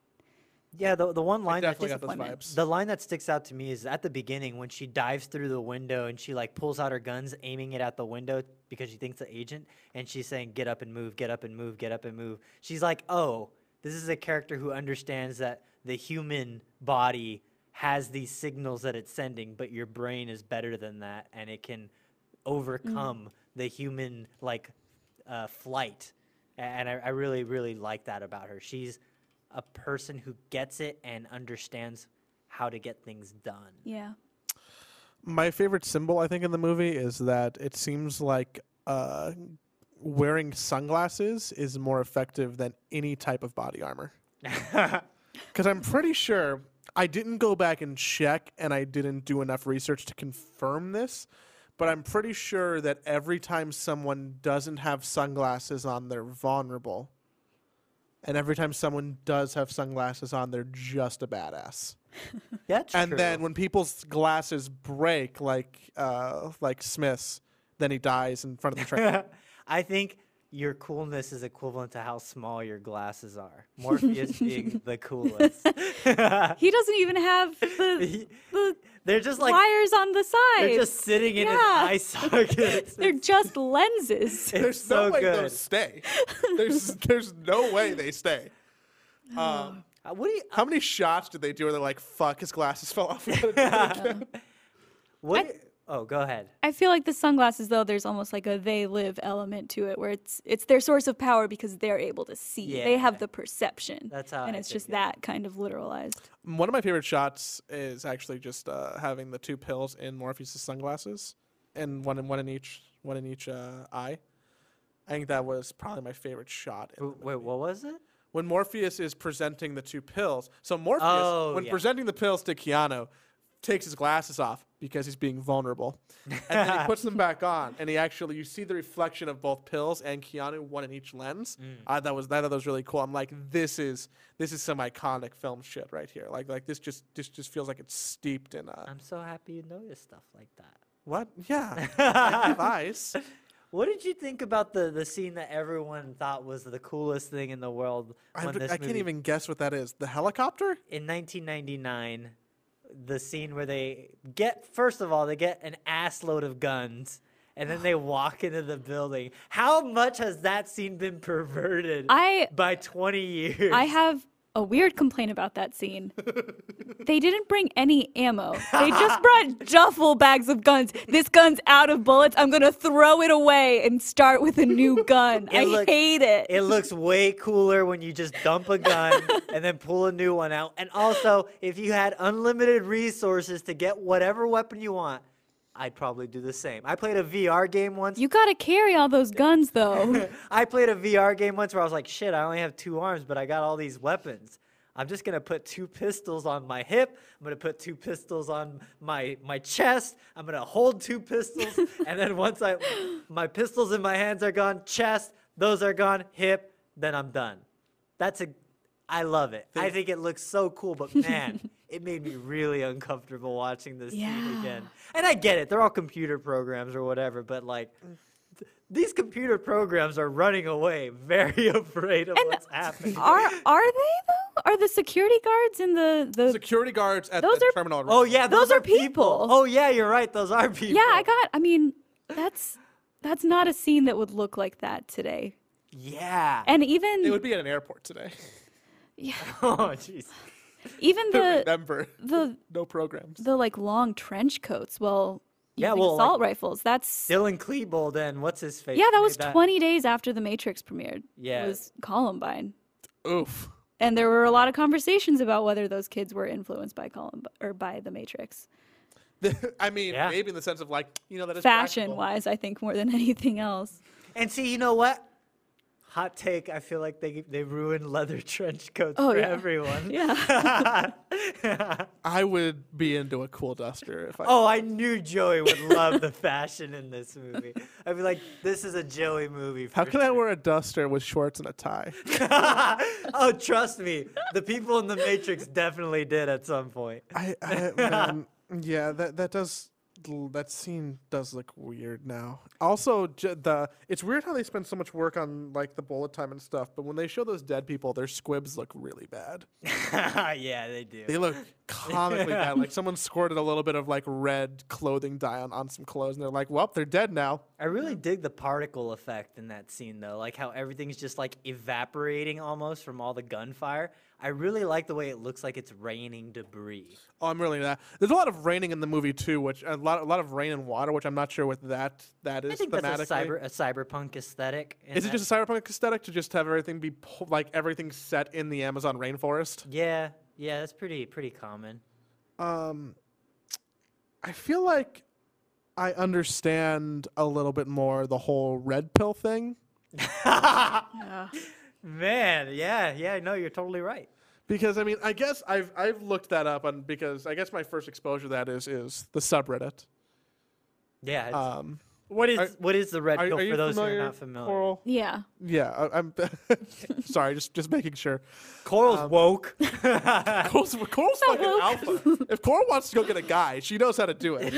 Yeah, the the one line that Definitely got those vibes. The line that sticks out to me is at the beginning when she dives through the window and she like pulls out her guns, aiming it at the window because she thinks the agent, and she's saying, "Get up and move, get up and move, get up and move." She's like, "Oh, this is a character who understands that the human body has these signals that it's sending, but your brain is better than that, and it can mm. overcome the human like uh, flight." And I, I really, really like that about her. She's a person who gets it and understands how to get things done. Yeah. My favorite symbol, I think, in the movie is that it seems like uh, wearing sunglasses is more effective than any type of body armor. Because I'm pretty sure I didn't go back and check, and I didn't do enough research to confirm this, but I'm pretty sure that every time someone doesn't have sunglasses on, they're vulnerable. And every time someone does have sunglasses on, they're just a badass. That's and true. then when people's glasses break, like uh, like Smith's, then he dies in front of the train. I think your coolness is equivalent to how small your glasses are. Morpheus being the coolest. He doesn't even have the, the they're just like wires on the side. they're just sitting in his Yeah. eye sockets. They're just lenses. It's There's so no way good. those stay. There's there's no way they stay. Um, Uh, what do you? how many shots did they do where they're like, "Fuck, his glasses fell off"? We gotta do it again." What? I- do you- oh, go ahead. I feel like the sunglasses though there's almost like a they live element to it where it's it's their source of power because they're able to see. Yeah. They have the perception. That's how and I it's just it- that kind of literalized. One of my favorite shots is actually just uh, having the two pills in Morpheus' sunglasses, and one in one in each one in each uh, eye. I think that was probably my favorite shot. in the W- Wait, what was it? when Morpheus is presenting the two pills. So Morpheus, Oh, when yeah. presenting the pills to Keanu, takes his glasses off because he's being vulnerable, and then he puts them back on, and he actually you see the reflection of both pills and Keanu, one in each lens. Mm. I thought was that was really cool. I'm like, this is this is some iconic film shit right here. Like like this just this just feels like it's steeped in uh I'm so happy you noticed stuff like that. what? Yeah, I have eyes. What did you think about the the scene that everyone thought was the coolest thing in the world I, when v- this I can't even guess what that is. The helicopter? in 1999? The scene where they get first of all they get an ass load of guns and then they walk into the building. How much has that scene been perverted I by 20 years? I have a weird complaint about that scene. they didn't bring any ammo. They just brought duffel bags of guns. This gun's out of bullets. I'm gonna throw it away and start with a new gun. I look- hate it. It looks way cooler when you just dump a gun and then pull a new one out. And also, if you had unlimited resources to get whatever weapon you want, I'd probably do the same. I played a VR game once. you gotta carry all those guns though. I played a VR game once where I was like, shit, I only have two arms, but I got all these weapons. I'm just gonna put two pistols on my hip. I'm gonna put two pistols on my my chest. I'm gonna hold two pistols, and then once I my pistols in my hands are gone, chest, those are gone, hip, then I'm done. That's a I love it. I Think- think it looks so cool, but man, it made me really uncomfortable watching this scene again. And I get it, they're all computer programs or whatever, but like th- these computer programs are running away, very afraid of what's happening. are are they though? Are the security guards in the the? Security guards at Those the are- terminal. Oh yeah, those, Those are people. Oh yeah, you're right. Those are people. yeah, I got. I mean, that's that's not a scene that would look like that today. Yeah. And even It would be at an airport today. oh jeez. even the Remember, the no programs. the like long trench coats. Well, Yeah, using well, like- assault rifles. That's Dylan Klebold and what's his face? yeah. That made was 20 days after the Matrix premiered. Yeah. It was Columbine, Oof. and there were a lot of conversations about whether those kids were influenced by Columbine or by the Matrix. I mean, Yeah. maybe in the sense of like, you know, that is Fashion practical. wise, I think more than anything else. And see, you know what? Hot take. I feel like they they ruined leather trench coats Oh, for yeah. everyone. Yeah. I would be into a cool duster if I. Oh, I knew Joey would love the fashion in this movie. I'd be like, this is a Joey movie. How for can I wear a duster with shorts and a tie? oh, trust me, the people in the Matrix definitely did at some point. I, I man, yeah, that that does that scene does look weird now. Also, j- the it's weird how they spend so much work on like the bullet time and stuff, but when they show those dead people, their squibs look really bad. yeah, they do. They look comically bad. Like someone squirted a little bit of like red clothing dye on, on some clothes, and they're like, "Well, they're dead now." I really dig the particle effect in that scene, though. Like how everything's just like evaporating almost from all the gunfire. I really like the way it looks like it's raining debris. Oh, I'm really that. There's a lot of raining in the movie too, which a lot a lot of rain and water, which I'm not sure what that that is I think thematically. that's a cyber a cyberpunk aesthetic. Is it that- just a cyberpunk aesthetic to just have everything be po- like everything set in the Amazon rainforest? Yeah, yeah, that's pretty pretty common. Um, I feel like I understand a little bit more the whole red pill thing Yeah. Man, yeah, yeah, no, you're totally right. because I mean I guess I've I've looked that up on because I guess my first exposure to that is is the subreddit. Yeah. it's- Um, what is are- what is the red are, pill are you for those who are not familiar? Coral? Yeah. Yeah, I, I'm sorry, just just making sure. Coral's Um, woke. Coral's, Coral's So fucking woke. alpha. If Coral wants to go get a guy, she knows how to do it.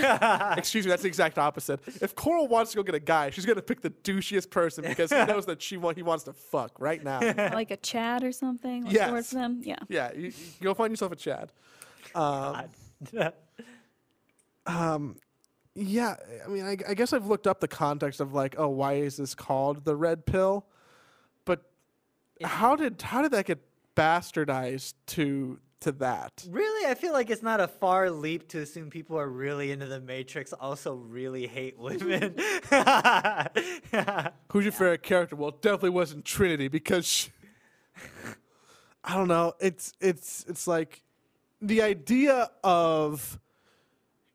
Excuse me, that's the exact opposite. If Coral wants to go get a guy, she's gonna pick the douchiest person because he knows that she want, he wants to fuck right now. like a Chad or something. Like Yes. the word for them. Yeah. Yeah, you, you go find yourself a Chad. Um, um, yeah, I mean, I, I guess I've looked up the context of like, oh, why is this called the red pill? But how did how did that get bastardized to to that? really, I feel like it's not a far leap to assume people are really into the Matrix also really hate women. Who's your favorite character? Well, it definitely wasn't Trinity because she, I don't know. It's it's it's like the idea of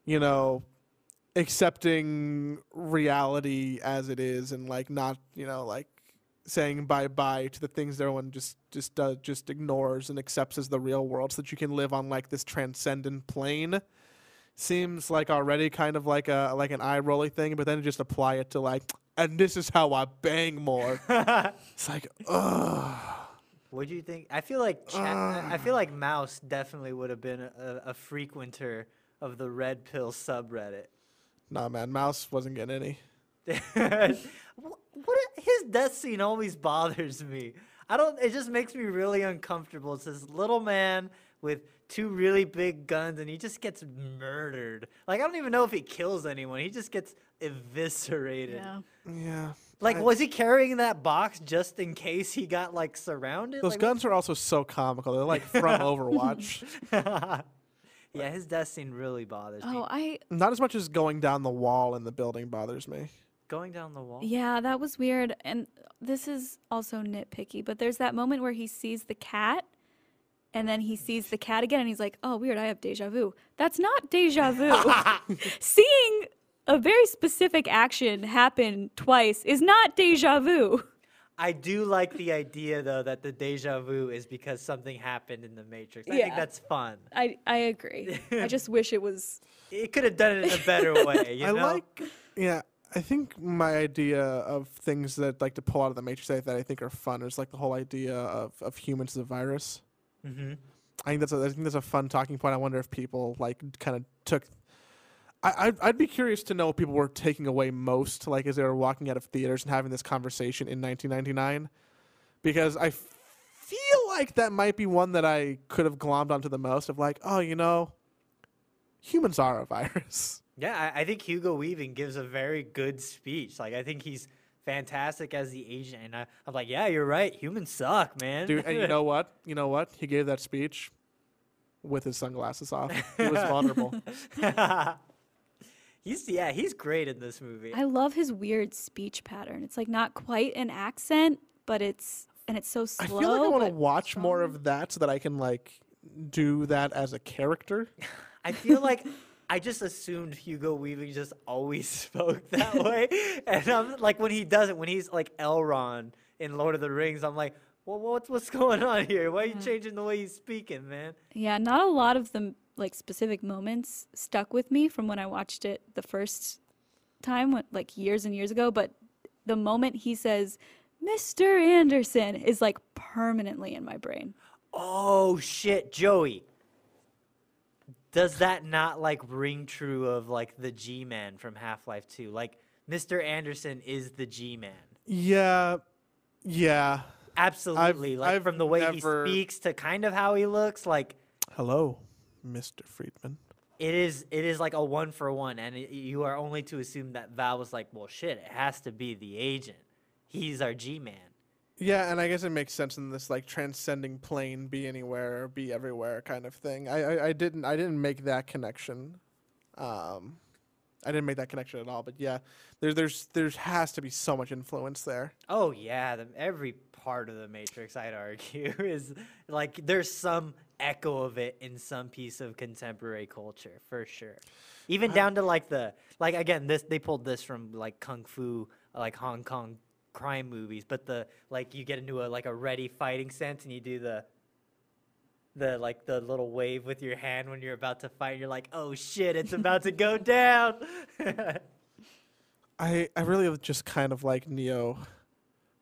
you know accepting reality as it is and like not you know like saying bye bye to the things that everyone just just does just ignores and accepts as the real world so that you can live on like this transcendent plane seems like already kind of like a like an eye rolly thing but then just apply it to like and this is how I bang more it's like ugh what do you think? I feel like I feel like Mouse definitely would have been a, a frequenter of the red pill subreddit. Nah man mouse wasn't getting any what, what his death scene always bothers me. I don't. It just makes me really uncomfortable. It's this little man with two really big guns, and he just gets murdered. Like I don't even know if he kills anyone. He just gets eviscerated. Yeah. yeah Like, I- was he carrying that box just in case he got like surrounded? those Like, guns are also so comical they're like from overwatch what- yeah, his death scene really bothers oh, me. Oh, I not as much as going down the wall in the building bothers me Going down the wall. yeah, that was weird. And this is also nitpicky, but there's that moment where he sees the cat and then he sees the cat again and he's like, "Oh, weird, I have deja vu." That's not deja vu. Seeing a very specific action happen twice is not deja vu. I do like the idea though that the deja vu is because something happened in the Matrix. I think that's fun. I I agree. I just wish it was It could have done it in a better way. You I know? like, yeah. I think my idea of things that like to pull out of the Matrix that that I think are fun is like the whole idea of, of humans as a virus. hmm I think that's a, I think that's a fun talking point. I wonder if people like kind of took. I I'd, I'd be curious to know what people were taking away most, like as they were walking out of theaters and having this conversation in 1999, because I feel like that might be one that I could have glommed onto the most of like, oh, you know, humans are a virus. Yeah, I, I think Hugo Weaving gives a very good speech. Like I think he's fantastic as the agent, and I, I'm like, yeah, you're right. Humans suck, man. Dude, and you know what? You know what? He gave that speech with his sunglasses off. He was vulnerable. He's yeah, he's great in this movie. I love his weird speech pattern. It's like not quite an accent, but it's and it's so slow. I slow. feel like I want to but watch more of that so that I can like do that as a character. I feel like I just assumed Hugo Weaving just always spoke that way, and I'm like when he doesn't, when he's like Elrond in Lord of the Rings, I'm like, well, what's what's going on here? Why are you changing the way he's speaking, man? Yeah, not a lot of the like specific moments stuck with me from when I watched it the first time, like years and years ago. But the moment he says, "Mr. Anderson," is like permanently in my brain. Oh shit, Joey. Does that not like ring true of like the G Man from Half Life 2? Like Mr. Anderson is the G Man. Yeah, yeah. Absolutely. like I've from the way never- he speaks to kind of how he looks, like Hello, Mr. Freeman. it is it is like a one for one and it, you are only to assume that Valve was like, "Well, shit, it has to be the agent. He's our G Man." Yeah, and I guess it makes sense in this like transcending plane, be anywhere, be everywhere kind of thing. I, I, I didn't I didn't make that connection. Um, I didn't make that connection at all. But yeah, there's there's there's has to be so much influence there. Oh yeah, the, every part of the Matrix, I'd argue, is like there's some echo of it in some piece of contemporary culture for sure. Even uh-huh. down to like the like again, this they pulled this from like kung fu, like Hong Kong crime movies, but the like you get into a like a ready fighting sense and you do the the like the little wave with your hand when you're about to fight. You're like, oh shit, it's about to go down. I I really just kind of like Neo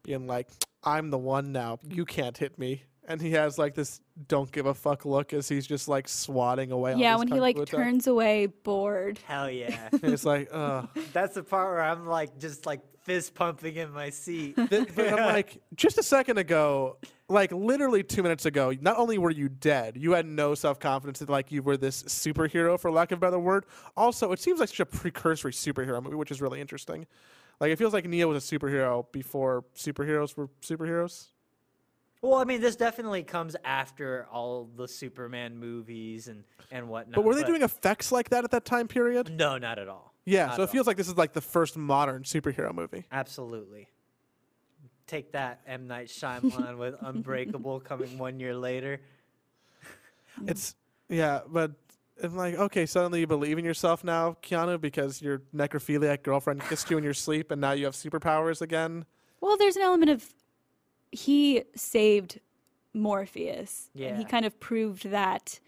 being like, I'm the one now. You can't hit me. And he has like this don't give a fuck look as he's just like swatting away. Yeah, these when he like fu attacks. turns away, bored. Hell yeah. it's like, ugh. That's the part where I'm like just like fist pumping in my seat. Th- but I'm like, just a second ago, like literally two minutes ago, not only were you dead, you had no self confidence that like you were this superhero, for lack of a better word. Also, it seems like such a precursory superhero movie, which is really interesting. Like it feels like Neo was a superhero before superheroes were superheroes. Well, I mean, this definitely comes after all the Superman movies and and whatnot. But were they doing effects like that at that time period? No, not at all. Yeah, Not so it feels like this is like the first modern superhero movie. Absolutely. Take that, M Night Shyamalan with Unbreakable coming one year later. It's yeah, but I'm like, okay, suddenly you believe in yourself now, Keanu, because your necrophiliac girlfriend kissed you in your sleep, and now you have superpowers again. Well, there's an element of he saved Morpheus. And he kind of proved that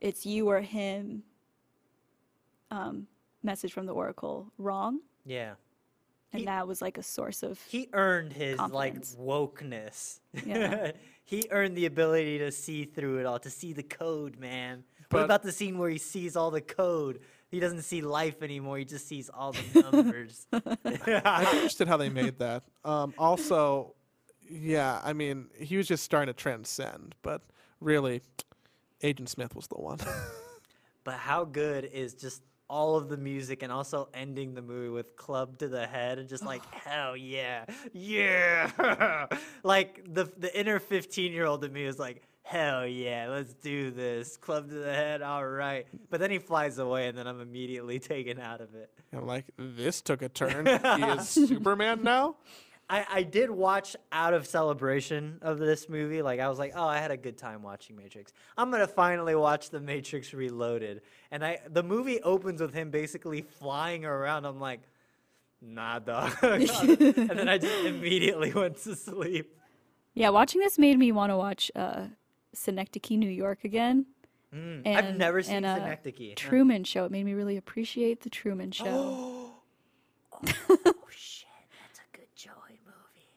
it's you or him um, message from the Oracle wrong. Yeah. And He- that was like a source of He earned his Confidence. like wokeness. Yeah. he earned the ability to see through it all, to see the code, man. what about the scene where he sees all the code? He doesn't see life anymore. He just sees all the numbers. I'm interested how they made that. Um, also, yeah, I mean, he was just starting to transcend, but really, Agent Smith was the one. But how good is just all of the music and also ending the movie with club to the head and just like hell yeah yeah like the the inner 15 year old in me is like hell yeah let's do this club to the head all right but then he flies away and then i'm immediately taken out of it I'm like, this took a turn. he is Superman now. I, I did watch out of celebration of this movie. Like I was like, oh, I had a good time watching Matrix. I'm gonna finally watch The Matrix Reloaded. And I the movie opens with him basically flying around. I'm like, nah, dog. and then I just immediately went to sleep. Yeah, watching this made me want to watch uh, Synecdoche, New York again. Mm, I've never seen and, uh, Synecdoche. Truman Show. It made me really appreciate the Truman Show. oh shit, that's a good Joey movie.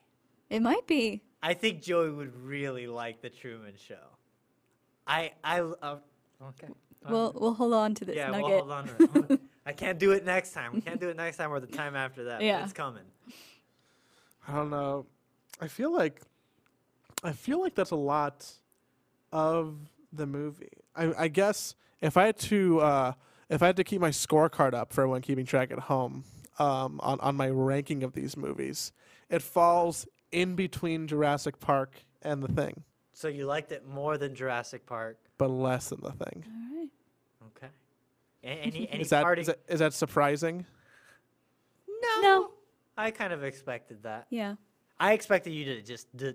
It might be. I think Joey would really like the Truman Show. I I uh, okay. We'll we'll hold on to this Yeah, nugget. well, hold on. to it. I can't do it next time. We can't do it next time or the time after that. Yeah. It's coming. I don't know. I feel like, I feel like that's a lot of the movie. I, I guess if I had to, uh, if I had to keep my scorecard up for everyone keeping track at home, um, on on my ranking of these movies, it falls in between Jurassic Park and The Thing, So you liked it more than Jurassic Park. but less than The Thing. All right. Okay. A- Any any Is that, parting? is that is that surprising? no. No. I kind of expected that. Yeah. I expected you to just to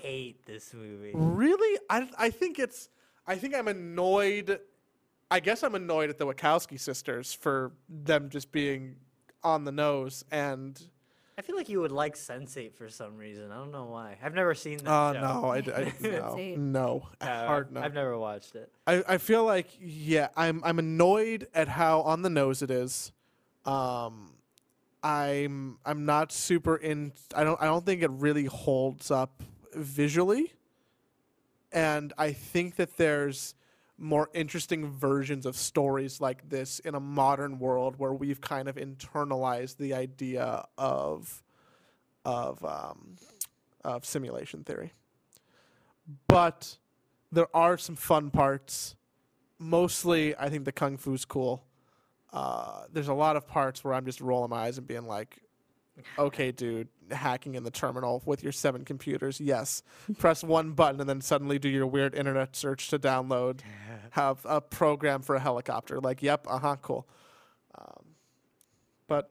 hate this movie. Really? I I think it's I think I'm annoyed I guess I'm annoyed at the Wachowski sisters for them just being on the nose and I feel like you would like Sense8 for some reason. I don't know why. I've never seen that uh show. no, I, d- I- no, no, Uh, hard no. I've never watched it. I, I feel like yeah, I'm I'm annoyed at how on the nose it is. Um I'm I'm not super in I don't I don't think it really holds up visually. And I think that there's more interesting versions of stories like this in a modern world where we've kind of internalized the idea of of um, of simulation theory. But there are some fun parts. Mostly, I think the kung fu's cool. Uh, there's a lot of parts where I'm just rolling my eyes and being like, "Okay, dude, hacking in the terminal with your seven computers. Yes, press one button and then suddenly do your weird internet search to download have a program for a helicopter. Like, yep, uh huh, cool. Um, but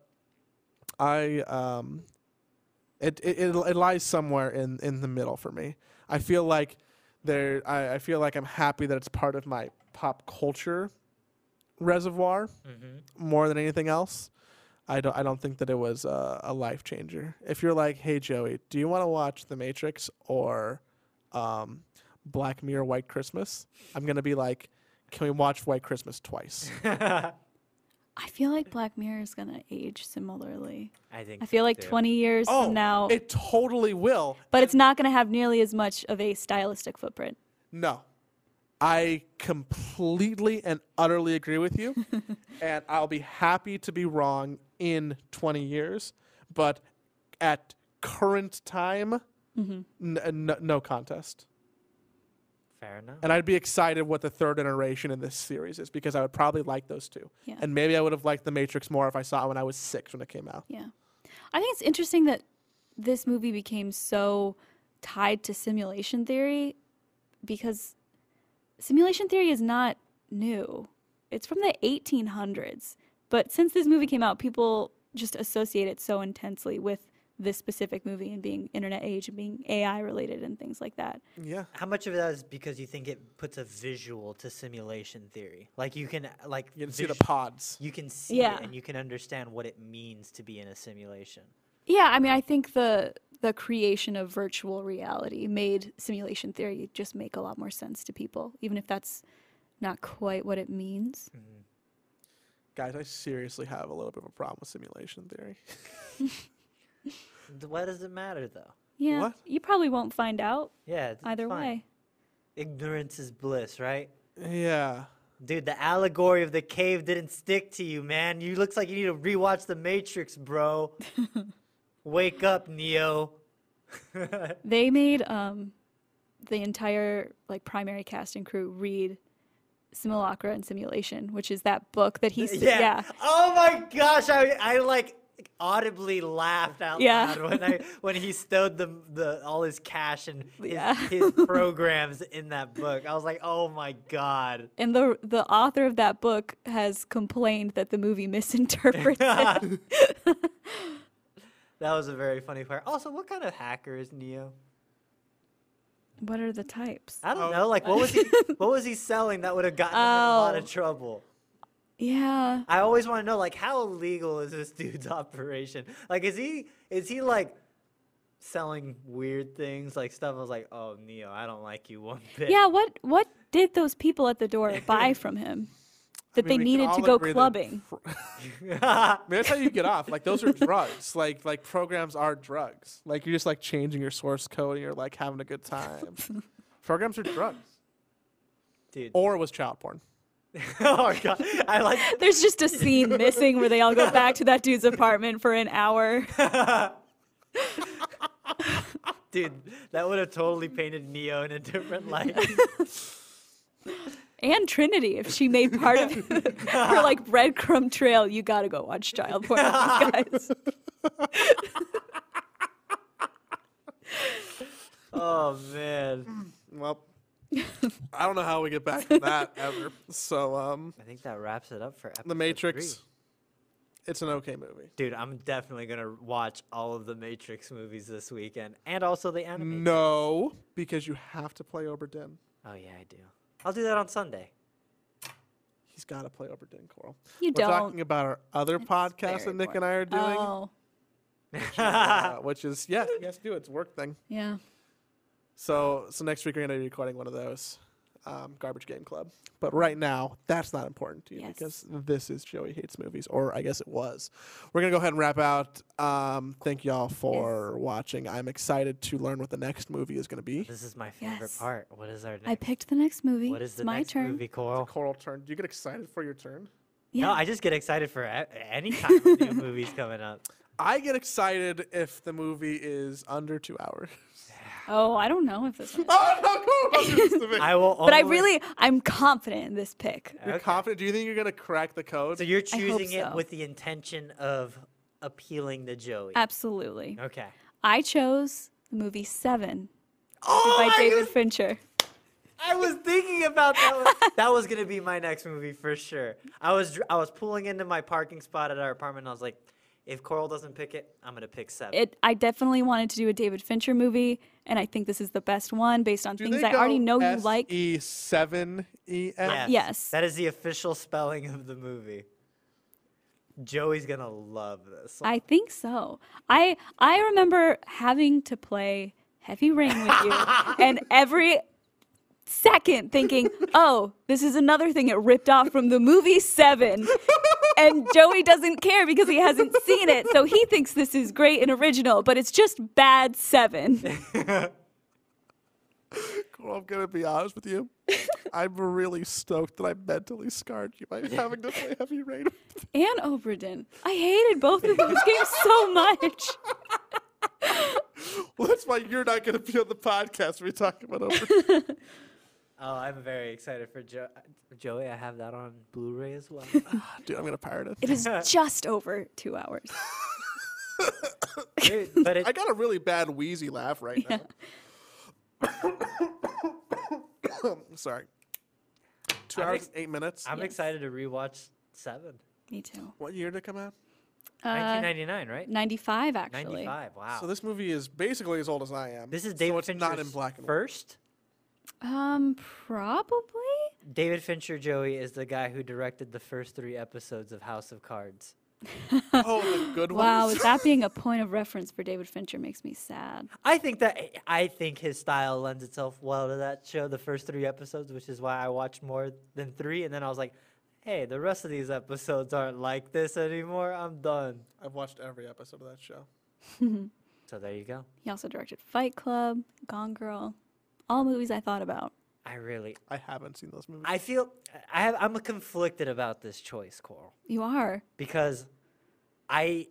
I um, it it it, it lies somewhere in in the middle for me. I feel like there. I, I feel like I'm happy that it's part of my pop culture reservoir Mm-hmm. more than anything else. I don't. I don't think that it was a, a life changer. If you're like, hey Joey, do you want to watch The Matrix or um, Black Mirror White Christmas? I'm gonna be like, can we watch White Christmas twice? I feel like Black Mirror is gonna age similarly. I think. I feel so, like too. 20 years oh, from now, it totally will. but it's not gonna have nearly as much of a stylistic footprint. No. I completely and utterly agree with you. and I'll be happy to be wrong in 20 years. But at current time, mm-hmm. n- uh, n- no contest. Fair enough. And I'd be excited what the third iteration in this series is because I would probably like those two. Yeah. And maybe I would have liked The Matrix more if I saw it when I was six when it came out. Yeah. I think it's interesting that this movie became so tied to simulation theory because simulation theory is not new. It's from the 1800s. But since this movie came out, people just associate it so intensely with this specific movie and being internet age and being AI related and things like that. Yeah. How much of that is because you think it puts a visual to simulation theory? Like you can like You can see the pods. you can see Yeah. it and you can understand what it means to be in a simulation. Yeah, I mean, I think the the creation of virtual reality made simulation theory just make a lot more sense to people, even if that's not quite what it means. Mm-hmm. Guys, I seriously have a little bit of a problem with simulation theory. D- Why does it matter though? Yeah, What? you probably won't find out Yeah, it's either fine. way. Ignorance is bliss, right? Yeah. Dude, the allegory of the cave didn't stick to you, man. You looks like you need to rewatch The Matrix, bro. Wake up, Neo. They made um, the entire like primary cast and crew read Simulacra and Simulation, which is that book that he's yeah. Oh my gosh, I I like audibly laughed out Yeah. loud when I when he stowed the the all his cash and his, Yeah. his programs in that book. I was like, oh my god. And the the author of that book has complained that the movie misinterprets it. That was a very funny part. Also, what kind of hacker is Neo? What are the types? I don't Oh. know. Like, what was he? what was he selling that would have gotten him in a lot of Oh. trouble? Yeah. I always want to know, like, how illegal is this dude's operation? Like, is he is he like selling weird things, like stuff? I was like, oh, Neo, I don't like you one bit. Yeah, what what did those people at the door buy from him that I mean, they needed to go clubbing? pr- I mean, that's how you get off. Like those are drugs. Like like programs are drugs. Like you're just like changing your source code and you're like having a good time. programs are drugs. Dude. Or was child porn. oh my god, I like. There's just a scene missing where they all go back to that dude's apartment for an hour. Dude, that would have totally painted Neo in a different light. And Trinity, if she made part of her like breadcrumb trail, you gotta go watch child porn with these guys. oh man, Well, I don't know how we get back from that ever. So um, I think that wraps it up for episode The Matrix. three. It's an okay movie. Dude, I'm definitely gonna watch all of the Matrix movies this weekend, and also the anime. No, because you have to play Obra Dinn. Oh yeah, I do. I'll do that on Sunday. He's got to play Obra Dinn, Coral. You We're don't. talking about our other podcast that very Nick and I are doing, Oh, uh, which is yeah, he has to do it. It's work thing. yeah. So so next week we're gonna be recording one of those, um, Garbage Game Club. But right now that's not important to you Yes. because this is Joey hates movies, or I guess it was. We're gonna go ahead and wrap out. Um, thank y'all for watching. I'm excited to learn what the next movie is gonna be. This is my favorite Yes. part. What is our next? I picked the next movie. what is the my next turn. movie, Coral? Coral turn. Do you get excited for your turn? Yeah. No, I just get excited for any time of new movies coming up. I get excited if the movie is under two hours. oh, I don't know if this one. oh no, Coral, don't do this to. I will. Only... But I really, I'm confident in this pick. You're Okay. confident? Do you think you're gonna crack the code? So you're I hope choosing it with the intention of appealing to Joey. Absolutely. okay. I chose the movie Seven Oh by my David God. Fincher. I was thinking about that. One. That was gonna be my next movie for sure. I was I was pulling into my parking spot at our apartment. and I was like, if Coral doesn't pick it, I'm gonna pick seven. It. I definitely wanted to do a David Fincher movie, and I think this is the best one based on Do things I already go know you like. E seven E N. yes. That is the official spelling of the movie. Joey's gonna love this. I think so. I I remember having to play Heavy Rain with you, and every second thinking, "Oh, this is another thing it ripped off from the movie Seven. and Joey doesn't care because he hasn't seen it, so he thinks this is great and original, but it's just bad Seven. Well, I'm gonna be honest with you. I'm really stoked that I mentally scarred you by having to play Heavy Rain. and Obra Dinn. I hated both of those games so much. well, that's why you're not gonna be on the podcast. when We're talking about over. Oh, I'm very excited for jo- Joey. I have that on Blu-ray as well. Dude, I'm gonna pirate it. It is just over two hours. Dude, but it, I got a really bad wheezy laugh right now. Sorry. 2 I'm hours ex- eight minutes. I'm Yes. excited to rewatch Seven. Me too. what year did it come out? Uh, 1999, right? 95, actually. 95. Wow. So this movie is basically as old as I am. this is so David it's Fincher's not in black and white. first. Um, probably. David Fincher, Joey, is the guy who directed the first three episodes of House of Cards. Oh, the good ones. Wow, ones. that being a point of reference for David Fincher makes me sad. I think that I think his style lends itself well to that show, the first three episodes, which is why I watched more than three. And then I was like, hey, the rest of these episodes aren't like this anymore. I'm done. I've watched every episode of that show. So there you go. He also directed Fight Club, Gone Girl, all movies I thought about. I really, I haven't seen those movies. I feel, I have, I'm conflicted about this choice, Coral, You are. because I,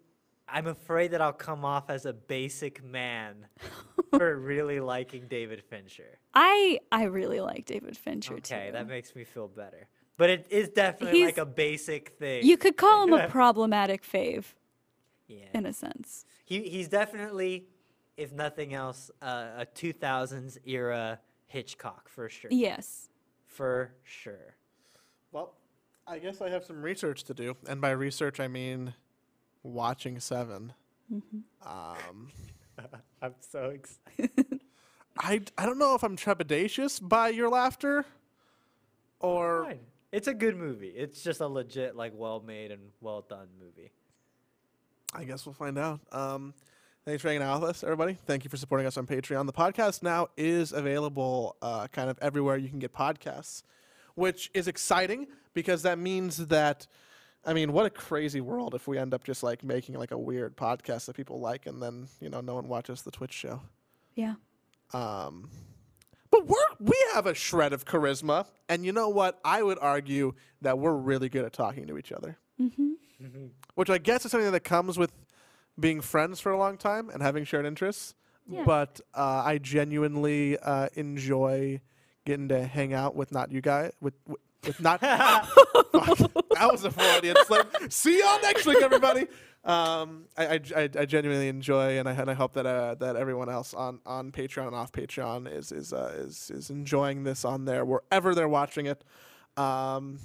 I'm afraid that I'll come off as a basic man for really liking David Fincher. I I really like David Fincher too. Okay, too. that makes me feel better. But it is definitely He's- like a basic thing. you could call him a problematic fave yeah. in a sense. He he's definitely, if nothing else, uh, a 2000s era Hitchcock for sure. Yes. For sure. well, I guess I have some research to do, and by research I mean watching 7 Um, I'm so excited. I I don't know if I'm trepidatious by your laughter, or Fine. It's a good movie. It's just a legit, like, well made and well done movie. I guess we'll find out. Um, thanks for hanging out with us, everybody. Thank you for supporting us on Patreon. The podcast now is available uh, kind of everywhere you can get podcasts, which is exciting because that means that, I mean, what a crazy world if we end up just like making like a weird podcast that people like and then, you know, no one watches the Twitch show. Yeah. Um, but we're we have a shred of charisma, and you know what? I would argue that we're really good at talking to each other. Mm-hmm. Which I guess is something that comes with being friends for a long time and having shared interests. Yeah. But uh, I genuinely uh, enjoy getting to hang out with not you guys with with, with not. That was a Freudian slip. See y'all next week, everybody. Um, I, I, I, I genuinely enjoy, and I and I hope that uh, that everyone else on, on Patreon and off Patreon is is uh, is is enjoying this on there wherever they're watching it. Um,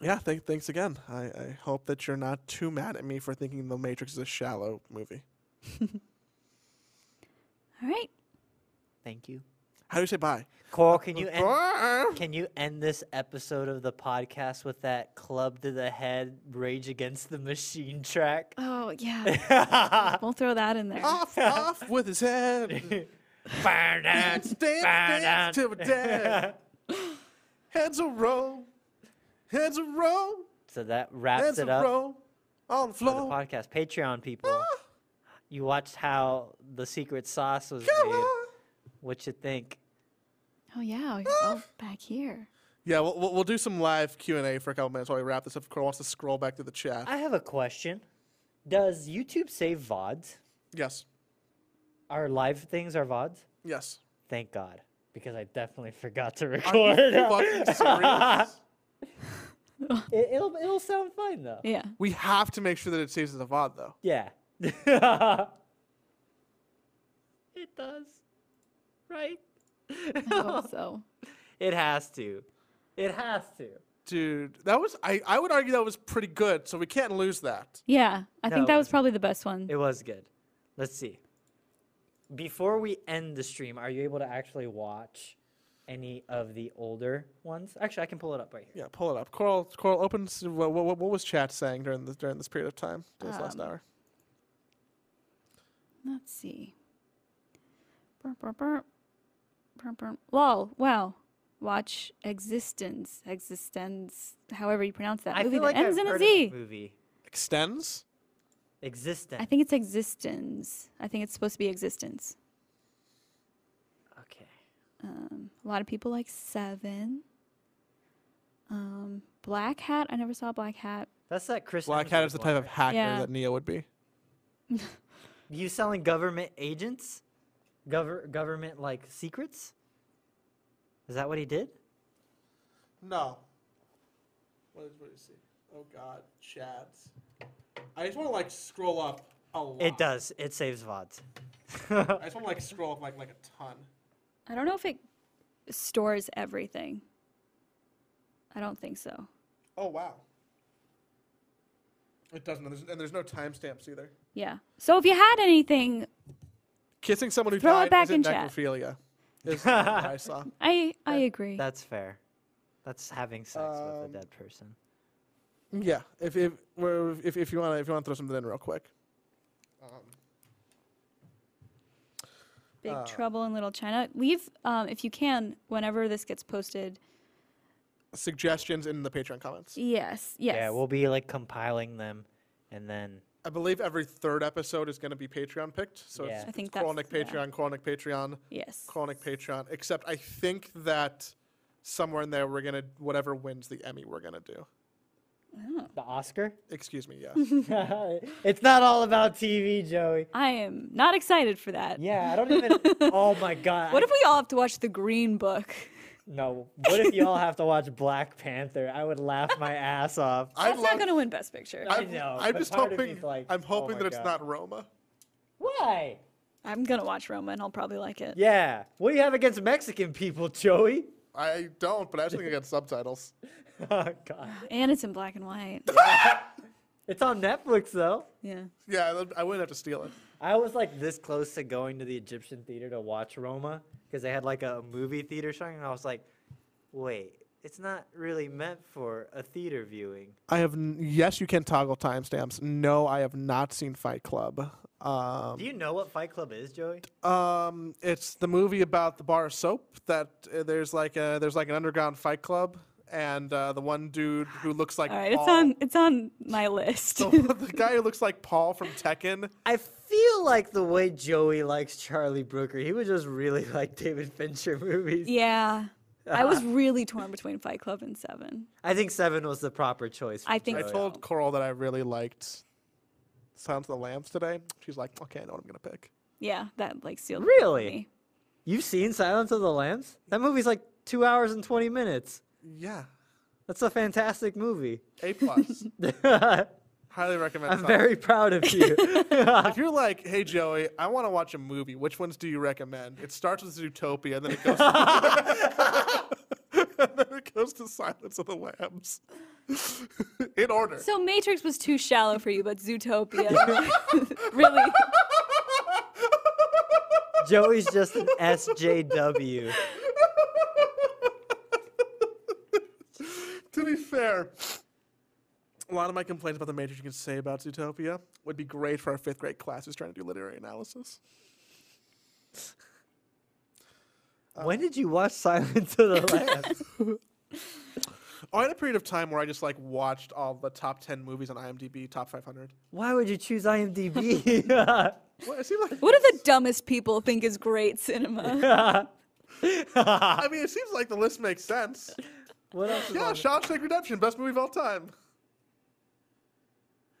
yeah, th- thanks again. I, I hope that you're not too mad at me for thinking The Matrix is a shallow movie. All right. Thank you. How do you say bye? Coral, can you uh, end, can you end this episode of the podcast with that club to the head Rage Against the Machine track? Oh yeah. we'll throw that in there. off, off with his head. Burn down, Dance, burn dance down. till we're dead. Heads a roll, heads a roll, So that wraps heads it a up roll on the for the podcast. Patreon people, ah. you watched how the secret sauce was Come made. on. What you think? Oh yeah. You're ah. all back here. Yeah, we'll, we'll, we'll do some live Q and A for a couple minutes while we wrap this up. If Carl wants to scroll back to the chat. I have a question. Does YouTube save VODs? yes, Our live things are VODs? yes. Thank God. Because I definitely forgot to Are record. you fucking serious? it, it'll, it'll sound fine though. Yeah. we have to make sure that it saves as a VOD, though. Yeah. it does. Right? I hope so. It has to. It has to. Dude, that was I, I would argue that was pretty good, so we can't lose that. Yeah, I No, think that was probably the best one. It was good. Let's see. Before we end the stream, are you able to actually watch any of the older ones? Actually, I can pull it up right here. Yeah, pull it up. Coral Coral open. what, what, what was chat saying during this during this period of time, this last Um, hour? Let's see. Burp, burp, burp. Burp, burp. Lol. Wow. Watch Existence. Existence. However you pronounce that I movie feel that like ends I've in a heard of Z. movie. Extends? Existence. I think it's Existence. I think it's supposed to be Existence. Okay. Um, a lot of people like Seven. Um, Black Hat. I never saw Black Hat. That's that Chris. Black Hat is the type of right? hacker Yeah. that Neo would be. You selling government agents? Gover- government like secrets? Is that what he did? No. What is what is he? Oh God, chats. I just want to like scroll up a lot. It does. It saves VODs. I just want to like scroll up like like a ton. I don't know if it stores everything. I don't think so. Oh wow. It doesn't, and there's, and there's no timestamps either. Yeah. So if you had anything, Kissing someone who Throw it died back isn't in chat. necrophilia. Is what I saw. I I That- agree. That's fair. That's having sex with a Um, dead person. Yeah, if if we're- if if you want to if you want to throw something in real quick. Um, Big uh, Trouble in Little China. Leave um, if you can whenever this gets posted. suggestions in the Patreon comments. Yes. Yes. Yeah, we'll be like compiling them, and then I believe every third episode is going to be Patreon picked. So Yeah. it's, I think it's Koronic that's- yeah. Patreon, Koronic Patreon, yes. Koronic Patreon. Except I think that somewhere in there we're gonna whatever wins the Emmy we're gonna do. Oh. the Oscar. Excuse me, yes. it's not all about TV, Joey. I am not excited for that. Yeah, I don't even. oh my god. What if we all have to watch the Green Book? No. What if y'all have to watch Black Panther? I would laugh my ass off. I That's not going to win Best Picture. I I'm, know, I'm just hoping. like, I'm oh hoping my that it's God. not Roma. Why? I'm going to watch Roma and I'll probably like it. Yeah. What do you have against Mexican people, Joey? I don't, but I actually think I got subtitles. Oh God. And it's in black and white. It's on Netflix though. Yeah. Yeah, I- I wouldn't have to steal it. I was like this close to going to the Egyptian theater to watch Roma because they had like a movie theater showing, and I was like, wait, it's not really meant for a theater viewing. I have n- yes, you can toggle timestamps. No, I have not seen Fight Club. Um, Do you know what Fight Club is, Joey? Um, it's the movie about the bar of soap. That uh, there's like a there's like an underground fight club, and uh, the one dude who looks like All right, Paul, it's on it's on my list. the, the guy who looks like Paul from Tekken. I feel like the way Joey likes Charlie Brooker, he would just really like David Fincher movies. yeah. I was really torn between Fight Club and Seven. I think Seven was the proper choice. for I think I Joey. so. told Coral that I really liked Silence of the Lambs today. She's like, okay, I know what I'm gonna pick. Yeah, that like sealed. it for Really? me. You've seen Silence of the Lambs? That movie's like two hours and 20 minutes. Yeah, That's a fantastic movie. A plus. I'm Highly recommend. Silence. very proud of you. If you're like, hey Joey, I want to watch a movie. Which ones do you recommend? It starts with Zootopia, and then it goes. and then it goes to Silence of the Lambs. In order. So Matrix was too shallow for you, but Zootopia really. Joey's just an SJW. To be fair, a lot of my complaints about the Matrix you can say about Zootopia would be great for our fifth grade class who's trying to do literary analysis. When did you watch Silence of the Lambs? Oh, I had a period of time where I just like watched all the top ten movies on IMDb, top 500. Why would you choose IMDb? Well, it seems like What do the dumbest people think is great cinema? I mean, it seems like the list makes sense. What else? Yeah, on- Shawshank Redemption, best movie of all time.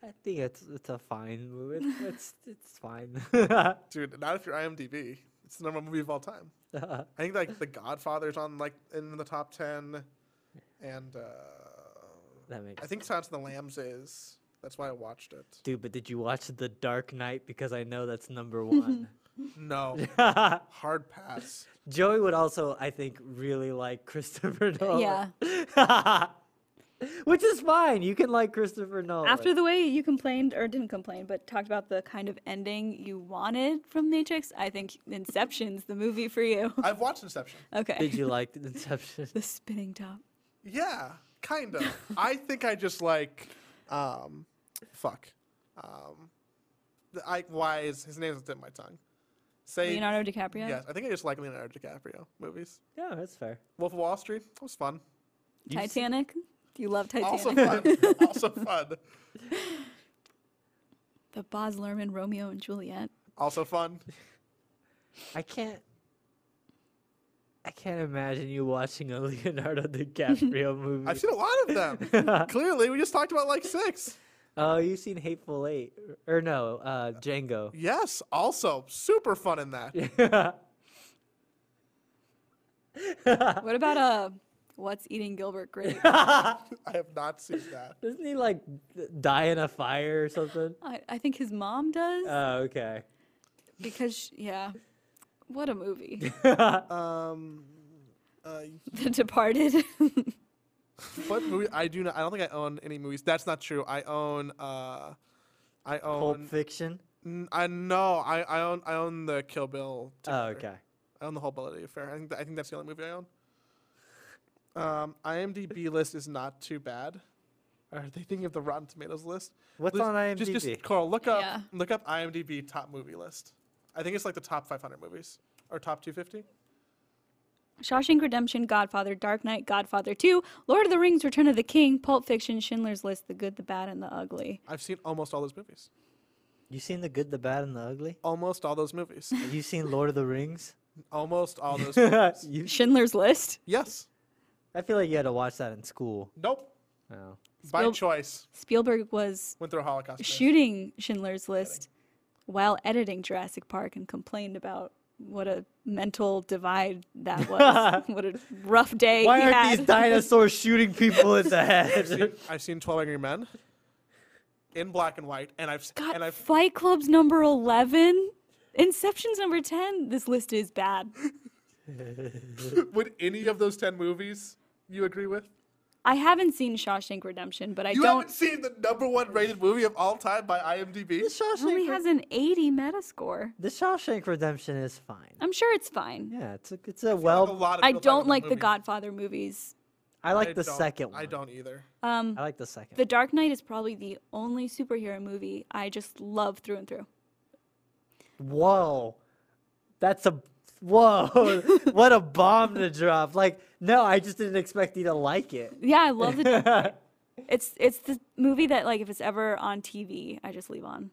I think it's it's a fine movie. It's it's, it's fine. Dude, not if you're IMDb. It's the number one movie of all time. I think like The Godfather's on like in the top ten, and uh, that makes I think Silence of the Lambs is. That's why I watched it. Dude, but did you watch The Dark Knight? Because I know that's number one. No. Hard pass. Joey would also, I think, really like Christopher Nolan. Yeah. Which is fine. You can like Christopher Nolan. After the way you complained, or didn't complain, but talked about the kind of ending you wanted from Matrix, I think Inception's the movie for you. I've watched Inception. Okay. Did you like Inception? the spinning top. Yeah, kind of. I think I just like, um, fuck. Um, the- I why is his name's on my tongue? Say Leonardo DiCaprio. yes. I think I just like Leonardo DiCaprio movies. Yeah, that's fair. Wolf of Wall Street that was fun. You've Titanic. You love Titanic. Also fun. also fun. the Baz Luhrmann Romeo and Juliet. Also fun. I can't. I can't imagine you watching a Leonardo DiCaprio movie. I've seen a lot of them. Clearly, we just talked about like six. Oh, you've seen Hateful Eight, or no, uh, Django. Yes, also super fun in that. What about uh, What's Eating Gilbert Grape? I have not seen that. Doesn't he like die in a fire or something? I, I think his mom does Oh, okay. because sh- yeah, what a movie. Um, uh, the Departed. What movie? I do not. I don't think I own any movies. That's not true. I own. Uh, I Pulp own. Fiction. N- I know. I, I own. I own the Kill Bill. Oh, okay. I own the whole Bloody Affair. I think. Th- I think that's the only movie I own. Um, IMDb list is not too bad. Are they thinking of the Rotten Tomatoes list? What's List- on IMDb? Just, just Carl, look up, Yeah. look up IMDb top movie list. I think it's like the top 500 movies or top 250. Shawshank Redemption, Godfather, Dark Knight, Godfather 2, Lord of the Rings, Return of the King, Pulp Fiction, Schindler's List, The Good, the Bad, and the Ugly. I've seen almost all those movies. You seen the good, the bad, and the ugly? Almost all those movies. Have you seen Lord of the Rings? almost all those movies. you, Schindler's List? Yes. I feel like you had to watch that in school. Nope. Oh. By choice. Spielberg was Went through a Holocaust. phase. shooting Schindler's List while editing Jurassic Park and complained about what a mental divide that was. what a rough day. Why aren't had. these dinosaurs shooting people in the I've head? seen, I've seen 12 Angry Men in black and white, and I've s- God, and I've Fight Club's number 11. Inception's number 10. This list is bad. would any of those 10 movies you agree with? I haven't seen Shawshank Redemption, but I you don't. haven't seen the number one rated movie of all time by IMDb? the, It only Shawshank, has an 80 Metascore. the Shawshank Redemption is fine. I'm sure it's fine. Yeah, it's a, it's a I feel like a well. lot of I don't like the the. Godfather movies. I like I the second one. I don't either. Um, I like the second. The Dark Knight is probably the only superhero movie I just love through and through. Whoa, that's a whoa! what a bomb to drop! Like, no, I just didn't expect you to like it. Yeah, I love it. It's it's the movie that like if it's ever on TV, I just leave on.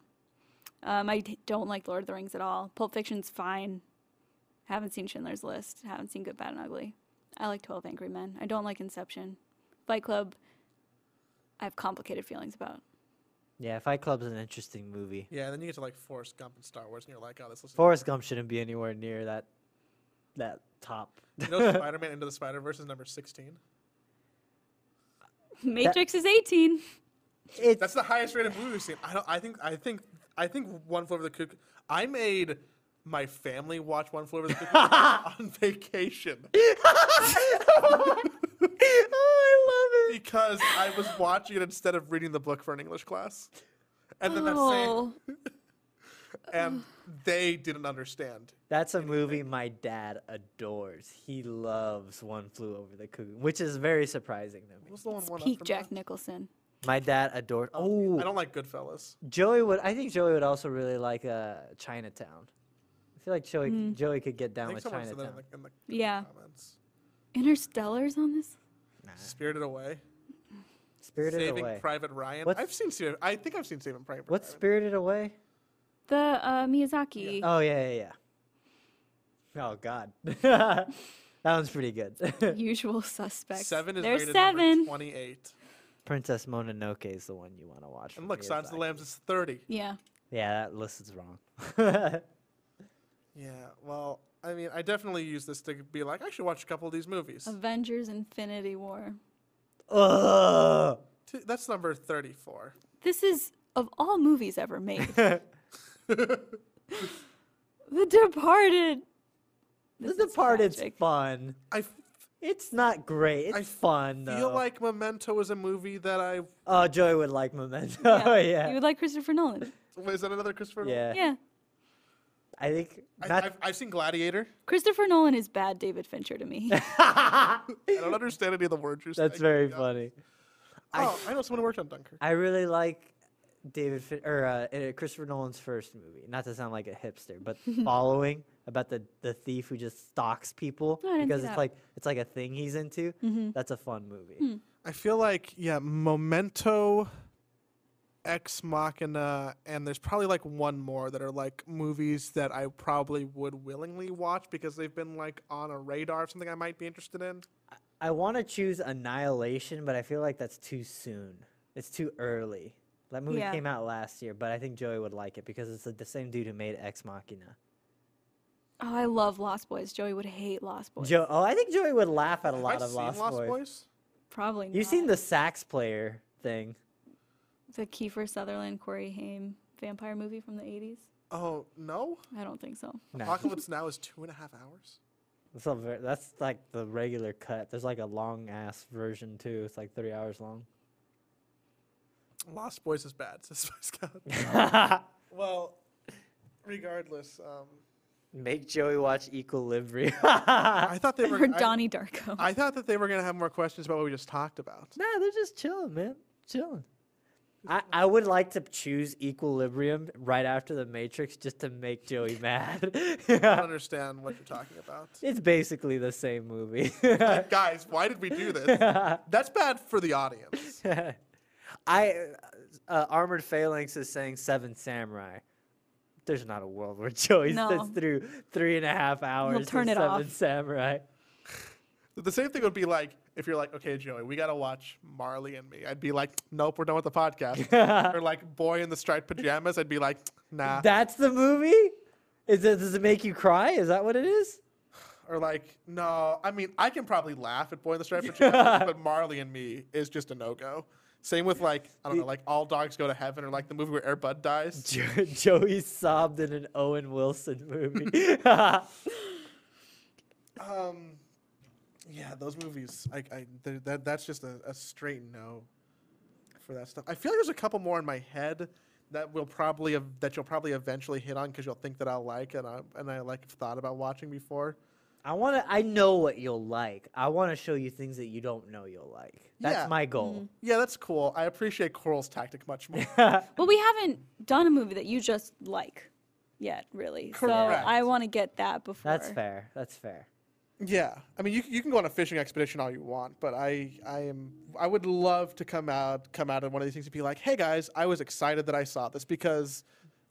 Um, I d- don't like Lord of the Rings at all. Pulp Fiction's fine. Haven't seen Schindler's List. Haven't seen Good, Bad, and Ugly. I like Twelve Angry Men. I don't like Inception. Fight Club. I have complicated feelings about. Yeah, Fight Club's an interesting movie. Yeah, and then you get to like Forrest Gump and Star Wars, and you're like, oh, this looks. Forrest Gump shouldn't be anywhere near that that top. You know, Spider-Man Into the Spider-Verse is number 16. Matrix is 18. it's That's the highest rated movie we've seen. I don't. I think. I think. I think One Flew Over the Cuckoo. I made my family watch One Flew Over the Cuckoo on vacation oh, I love it. because I was watching it instead of reading the book for an English class, and then that Oh, same and they didn't understand. That's a movie my dad adores. He loves One Flew Over the Cuckoo, which is very surprising to What me. was the one? one peak Jack that? Nicholson. My dad adored. Oh, I don't like Goodfellas. Joey would. I think Joey would also really like uh, Chinatown. I feel like Joey Mm. Joey could get I down think with someone said that in Chinatown. the, in the Yeah. comments. Interstellar's on this. Spirited Away. Spirited Saving Away. Saving Private Ryan. What's- I've seen. I think I've seen Saving Private. What's Ryan. Spirited Away? The uh, Miyazaki. Oh yeah, yeah, yeah. Oh God, that one's pretty good. Usual suspects. Seven is There's rated seven. twenty-eight. Princess Mononoke is the one you want to watch. And from look, Silence of the Lambs is thirty. Yeah. Yeah, that list is wrong. Yeah. Well, I mean, I definitely use this to be like, I should watch a couple of these movies. Avengers Infinity War. Ugh. That's number thirty-four. This is of all movies ever made. The Departed. The This is Departed's tragic. fun. I f- It's not great. It's I fun though. feel like Memento is a movie that I. oh, Joey would like Memento. Oh yeah. You would like Christopher Nolan. Wait, is that another Christopher? Nolan? yeah. Yeah. I think I, not. I've, I've seen Gladiator. Christopher Nolan is bad David Fincher to me. I don't understand any of the words you're saying. That's very Yeah. funny. Oh, I know someone who worked on Dunkirk. I really like David fin- or uh, uh, Christopher Nolan's first movie. Not to sound like a hipster, but Following about the the thief who just stalks people I didn't because see it's that. like it's like a thing he's into. That's a fun movie. I feel like yeah, Memento, Ex Machina, and there's probably like one more that are like movies that I probably would willingly watch because they've been like on a radar of something I might be interested in. I want to choose Annihilation, but I feel like that's too soon. It's too early. That movie Yeah. came out last year, but I think Joey would like it because it's the- the same dude who made Ex Machina. oh, I love Lost Boys. Joey would hate Lost Boys. Joe, oh, I think Joey would laugh at a lot I of seen Lost, Lost Boys. Boys? Probably not. You've seen the sax player thing. the Kiefer Sutherland, Corey Haim vampire movie from the 80s? Oh no! I don't think so. No. Apocalypse Now is two and a half hours. That's, not very, that's like the regular cut. There's like a long ass version too. It's like three hours long. Lost Boys is bad, says Scott. well, regardless, um, Make Joey watch Equilibrium. I thought they were. Or Donnie Darko. I thought that they were gonna have more questions about what we just talked about. Nah, they're just chilling, man. Chilling. I, I would like to choose Equilibrium right after the Matrix just to make Joey mad. I don't understand what you're talking about. it's basically the same movie. Guys, why did we do this? That's bad for the audience. I uh, Armored Phalanx is saying Seven Samurai. There's not a world where Joey No. sits through three and a half hours. turn of it Seven off. Samurai. The same thing would be like if you're like, okay, Joey, we gotta watch Marley and Me. I'd be like, nope, we're done with the podcast. or like Boy in the Striped Pajamas. I'd be like, nah. That's the movie. Is it? Does it make you cry? Is that what it is? or like, no. I mean, I can probably laugh at Boy in the Striped Pajamas, but Marley and Me is just a no go. Same with like, I don't know, like All Dogs Go to Heaven or like the movie where Air Bud dies. Jo- Joey sobbed in an Owen Wilson movie. Um, yeah, those movies. I, I that that's just a, a straight no for that stuff. I feel like there's a couple more in my head that will probably that you'll probably eventually hit on because you'll think that I'll like and I and I like thought about watching before. I want to. I know what you'll like. I want to show you things that you don't know you'll like. That's Yeah. my mm-hmm. goal. Yeah, that's cool. I appreciate Coral's tactic much more. Well, we haven't done a movie that you just like yet, really. Correct. So I want to get that before. That's fair. That's fair. yeah, I mean, you you can go on a fishing expedition all you want, but I I am I would love to come out come out of one of these things and be like, hey guys, I was excited that I saw this because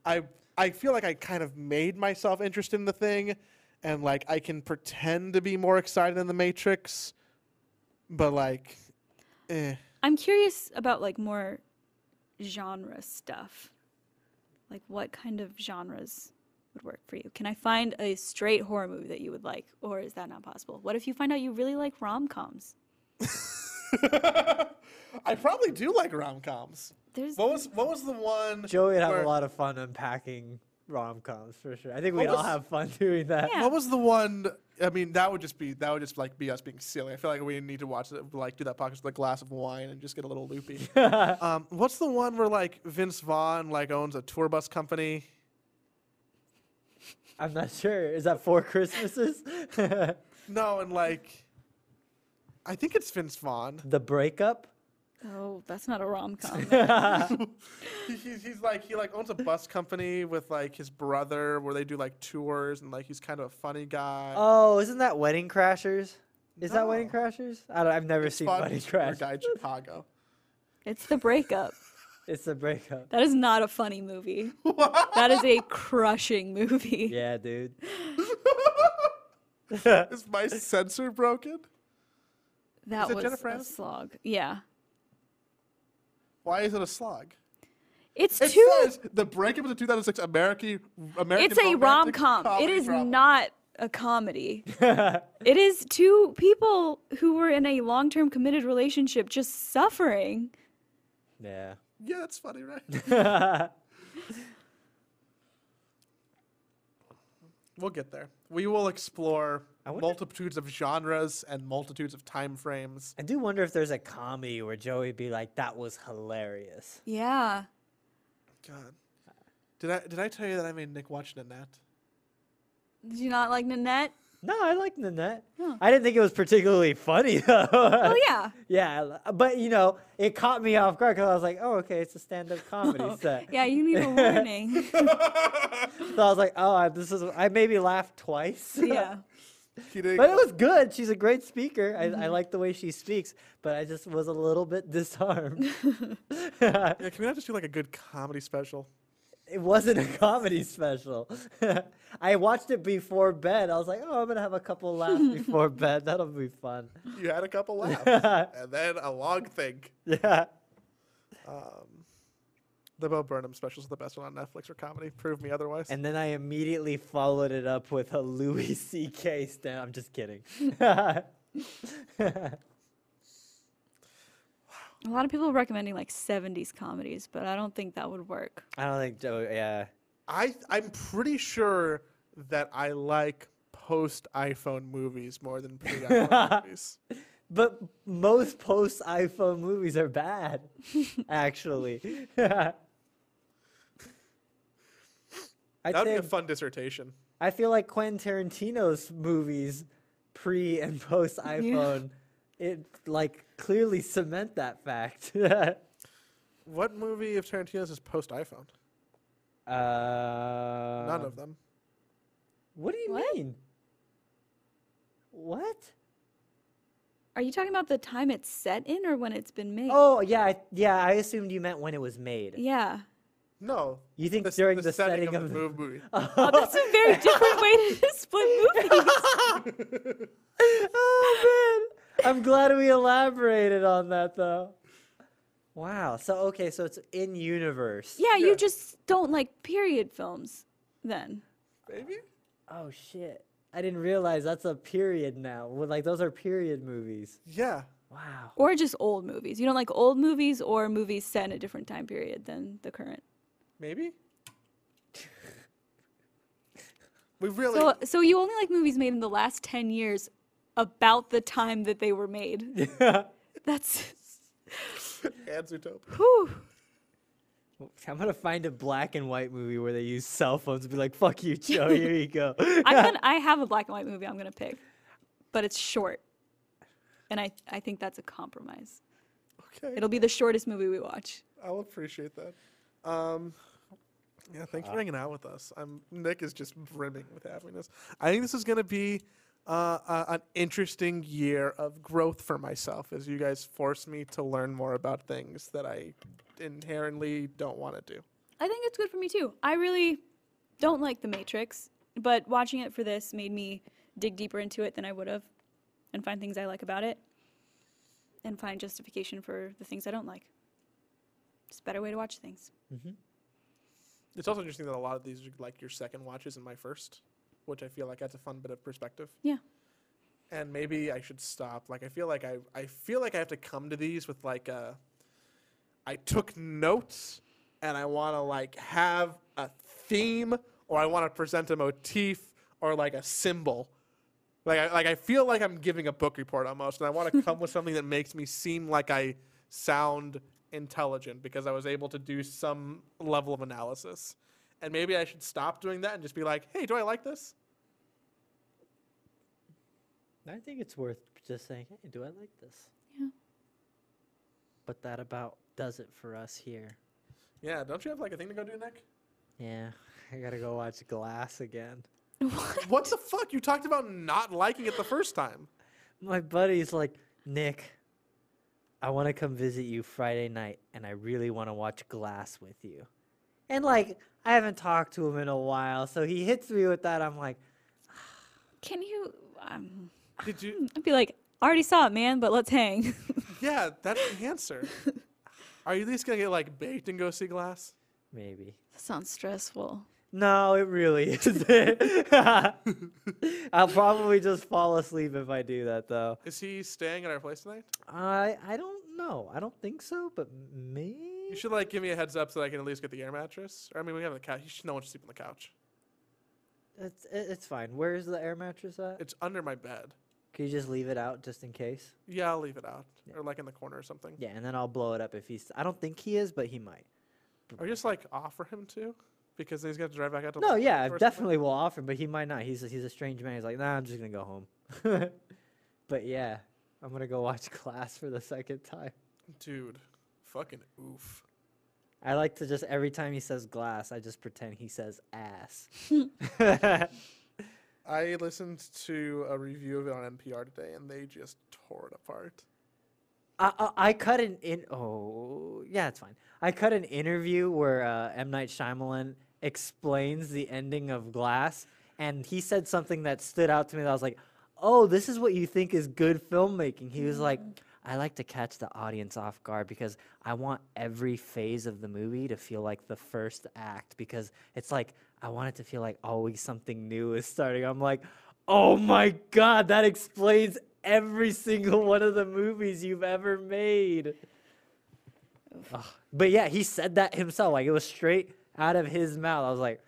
I I feel like I kind of made myself interested in the thing, and like I can pretend to be more excited in the Matrix, but like, eh. I'm curious about like more genre stuff. Like what kind of genres would work for you? Can I find a straight horror movie that you would like, or is that not possible? What if you find out you really like rom coms? I probably do like rom coms. There's What was what was the one? Joey had where- a lot of fun unpacking rom coms for sure. I think we'd What all have fun doing that. Yeah. What was the one? I mean, that would just be that would just like be us being silly. I feel like we need to watch it, like do that podcast with a glass of wine and just get a little loopy. um, what's the one where like Vince Vaughn like owns a tour bus company? I'm not sure. Is that four Christmases? No, and like, I think it's Vince Vaughn. the breakup. Oh, that's not a rom com. He's, he's like he like owns a bus company with like his brother where they do like tours and like he's kind of a funny guy. Oh, isn't that Wedding Crashers? Is that Wedding Crashers? I don't, I've never It's seen fun. Wedding He's a Crashers. guy in Chicago. it's the breakup. It's the breakup. That is not a funny movie. that is a crushing movie. Yeah, dude. Is my sensor broken? that Is it was Jennifer a Aniston? slog. Yeah. Why is it a slog? It's It too says the breakup of the 2006 American American. It's a rom com. It is drama. not a comedy. it is two people who were in a long term committed relationship just suffering. Yeah. Yeah, that's funny, right? We'll get there. We will explore wonder- multitudes of genres and multitudes of time frames. I do wonder if there's a comedy where Joey'd be like, "That was hilarious." Yeah. God. Did I did I tell you that I made Nick watch Nanette? Did you not like Nanette? No, I like Nanette. Oh. I didn't think it was particularly funny though. Oh yeah. yeah, but you know, it caught me off guard because I was like, "Oh, okay, it's a stand-up comedy set." Yeah, you need a warning. So I was like, "Oh, I, this is." I maybe laughed twice. yeah. But it was good. She's a great speaker. I, Mm-hmm. I like the way she speaks, but I just was a little bit disarmed. yeah, can we not just do like a good comedy special? It wasn't a comedy special. I watched it before bed. I was like, oh, I'm gonna have a couple laughs before bed. That'll be fun. You had a couple laughs, and then a long think. Yeah. Um, the Bo Burnham specials are the best one on Netflix for comedy. Prove me otherwise. And then I immediately followed it up with a Louis C.K. stand. I'm just kidding. A lot of people are recommending like 70s comedies, but I don't think that would work. I don't think Joe. Yeah. I I'm pretty sure that I like post iPhone movies more than pre iPhone movies. But most post iPhone movies are bad, actually. I'd That would be a fun dissertation. I feel like Quentin Tarantino's movies, pre and post iPhone, it like clearly cement that fact. What movie of Tarantino's is post iPhone? uh, None of them. What do you What? mean? What? Are you talking about the time it's set in or when it's been made? Oh yeah, I- yeah. I assumed you meant when it was made. Yeah. No. You think the, during the, the, setting, setting of, of the move movie. Oh, that's a very different way to split movies. oh man, I'm glad we elaborated on that though. Wow. So okay, so it's in universe. Yeah, Yeah. you just don't like period films then. Maybe? Oh shit. I didn't realize that's a period now. Well, Like those are period movies. Yeah. Wow. Or just old movies. You don't like old movies or movies set in a different time period than the current. Maybe? we really. So so you only like movies made in the last 10 years about the time that they were made. Yeah. That's and Zootopia. whew. I'm gonna find a black and white movie where they use cell phones and be like, "Fuck you, Joe. Here you go." I'm gonna, I have a black and white movie I'm going to pick. But it's short. And I I think that's a compromise. Okay. It'll be the shortest movie we watch. I'll appreciate that. Um, yeah, thanks for hanging out with us. I'm Nick is just brimming with happiness. I think this is going to be uh, uh, an interesting year of growth for myself as you guys force me to learn more about things that I inherently don't want to do. I think it's good for me too. I really don't like The Matrix, but watching it for this made me dig deeper into it than I would have and find things I like about it and find justification for the things I don't like. It's a better way to watch things. It's also interesting that a lot of these are like your second watches and my first, which I feel like that's a fun bit of perspective. Yeah. And maybe I should stop. Like I feel like I I feel like I have to come to these with like a I took notes and I want to like have a theme or I want to present a motif or like a symbol. Like I, like I feel like I'm giving a book report almost and I want to come with something that makes me seem like I sound intelligent because I was able to do some level of analysis. And maybe I should stop doing that and just be like, "Hey, do I like this?" I think it's worth just saying, "Hey, do I like this?" Yeah. But that about does it for us here. Yeah, don't you have like a thing to go do, Nick? Yeah, I gotta go watch Glass again. what what the fuck? You talked about not liking it the first time. My buddy's like, Nick, I want to come visit you Friday night, and I really want to watch Glass with you. And like, I haven't talked to him in a while, so he hits me with that. I'm like, Can you um, Did you? I'd be like, I already saw it, man, but let's hang. Yeah, that's the answer. Are you at least gonna get like baked and go see Glass? maybe. that sounds stressful. No, it really isn't. I'll probably just fall asleep if I do that, though. Is he staying at our place tonight? I I don't know. I don't think so, but maybe. You should like give me a heads up so that I can at least get the air mattress. Or I mean, we have the couch. You should know when to sleep on the couch. It's it's fine. Where's the air mattress at? It's under my bed. Can you just leave it out just in case? Yeah, I'll leave it out, Yeah. or like in the corner or something. Yeah, and then I'll blow it up if he's. I don't think he is, but he might. Or just like offer him to, because he's got to drive back out to. No, yeah, I something. definitely will offer, but he might not. He's a, he's a strange man. He's like, nah, I'm just gonna go home. but yeah, I'm gonna go watch Glass for the second time. Dude, fucking oof. I like to just every time he says glass, I just pretend he says ass. I listened to a review of it on NPR today, and they just tore it apart. I, I I cut an in. Oh yeah, it's fine. I cut an interview where uh, M Night Shyamalan explains the ending of Glass, and he said something that stood out to me. That I was like, "Oh, this is what you think is good filmmaking." He was like, "I like to catch the audience off guard because I want every phase of the movie to feel like the first act because it's like I want it to feel like always something new is starting." I'm like, "Oh my god, that explains every single one of the movies you've ever made. Ugh. But yeah, he said that himself. Like it was straight out of his mouth. I was like,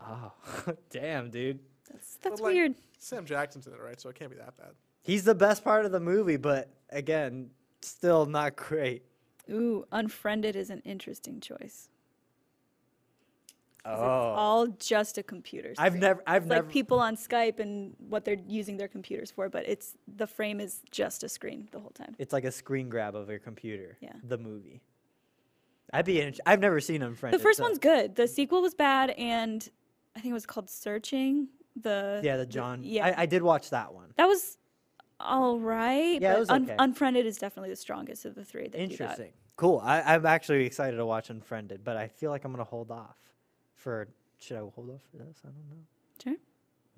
oh, damn, dude. That's that's like- weird. Sam Jackson's in it, right? So it can't be that bad. He's the best part of the movie, but again, still not great. Ooh, unfriended is an interesting choice. Oh. It's all just a computer. I've never, I've It's never. like people on Skype and what they're using their computers for, but it's the frame is just a screen the whole time. it's like a screen grab of your computer. Yeah. The movie. I'd be. In, I've never seen Unfriended. The first so- one's good. The sequel was bad, and I think it was called Searching. The Yeah, the John. yeah. I, I did watch that one. that was all right. Yeah, it but was Un- okay. Unfriended is definitely the strongest of the three. That do that. Interesting. Cool. I, I'm actually excited to watch Unfriended, but I feel like I'm gonna hold off for. Should I hold off for this? I don't know. Sure.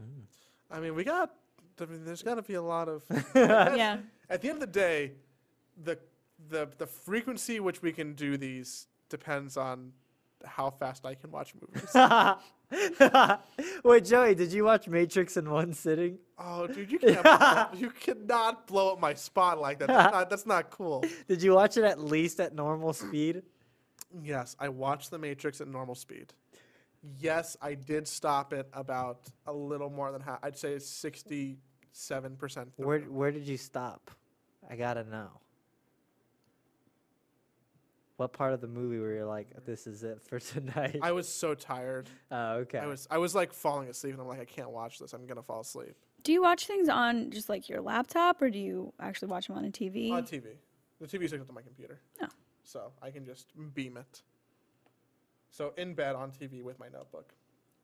Hmm. I mean, we got. I mean, there's got to be a lot of. yeah. At the end of the day, the the the frequency which we can do these depends on how fast I can watch movies. Wait, Joey, did you watch Matrix in one sitting? oh, dude, you can't. blow, you cannot blow up my spot like that. That's not, that's not cool. Did you watch it at least at normal speed? Yes, I watched The Matrix at normal speed. Yes, I did stop it about a little more than half. I'd say sixty-seven percent. Where Where did you stop? I gotta know. What part of the movie were you like, "This is it for tonight"? I was so tired. oh, okay. I was I was like falling asleep, and I'm like, I can't watch this. I'm gonna fall asleep Do you watch things on just like your laptop, or do you actually watch them on a TV? on TV. The TV is hooked up to my computer. Oh. So I can just beam it. So in bed on TV with my notebook,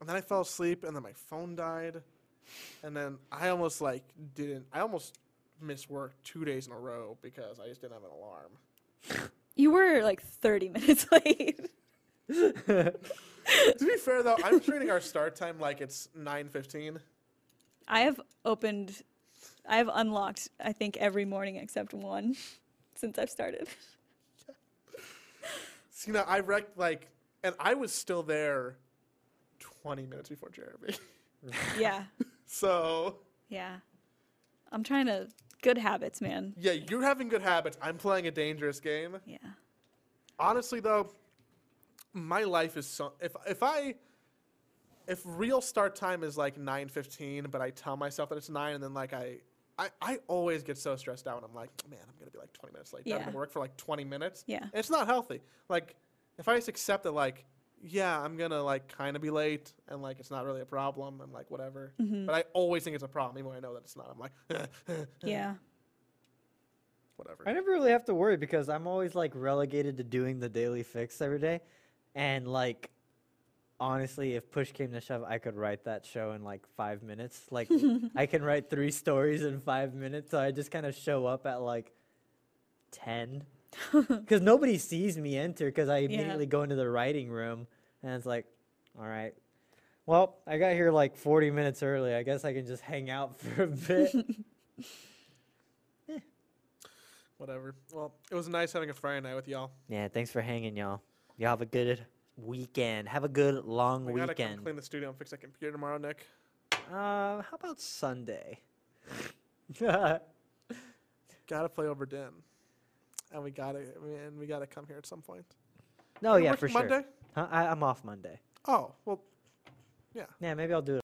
and then I fell asleep, and then my phone died, and then I almost like didn't. I almost missed work two days in a row because I just didn't have an alarm. You were like 30 minutes late. to be fair though, I'm treating our start time like it's 9:15. I have opened, I have unlocked, I think, every morning except one since I've started. You know, I wrecked like, and I was still there 20 minutes before Jeremy. yeah. so Yeah. I'm trying to, good habits, man. yeah, you're having good habits. I'm playing a dangerous game. Yeah. Honestly though, my life is so if if I if real start time is like 9:15, but I tell myself that it's 9 and then like I I, I always get so stressed out when I'm like, man, I'm gonna be like 20 minutes late. I'm Yeah. gonna work for like 20 minutes. Yeah. And it's not healthy. Like, if I just accept that, like, yeah, I'm gonna like kind of be late, and like it's not really a problem, and like whatever. Mm-hmm. But I always think it's a problem, even when I know that it's not. I'm like, Yeah. whatever. I never really have to worry because I'm always like relegated to doing the daily fix every day. And like honestly, if push came to shove, I could write that show in like five minutes. Like I can write three stories in five minutes. So I just kind of show up at like ten. Because nobody sees me enter because I immediately go into the writing room and it's like, all right. Well, I got here like 40 minutes early. I guess I can just hang out for a bit. Whatever. Well, it was nice having a Friday night with y'all. Yeah, thanks for hanging, y'all. Y'all have a good weekend. Have a good long We gotta come weekend. clean the studio and fix that computer tomorrow, Nick. Uh, how about Sunday? Gotta play over Den, and we gotta and we gotta come here at some point. Oh, yeah, for sure. Monday. Huh? I, I'm off Monday. Oh well, yeah. Yeah, maybe I'll do it.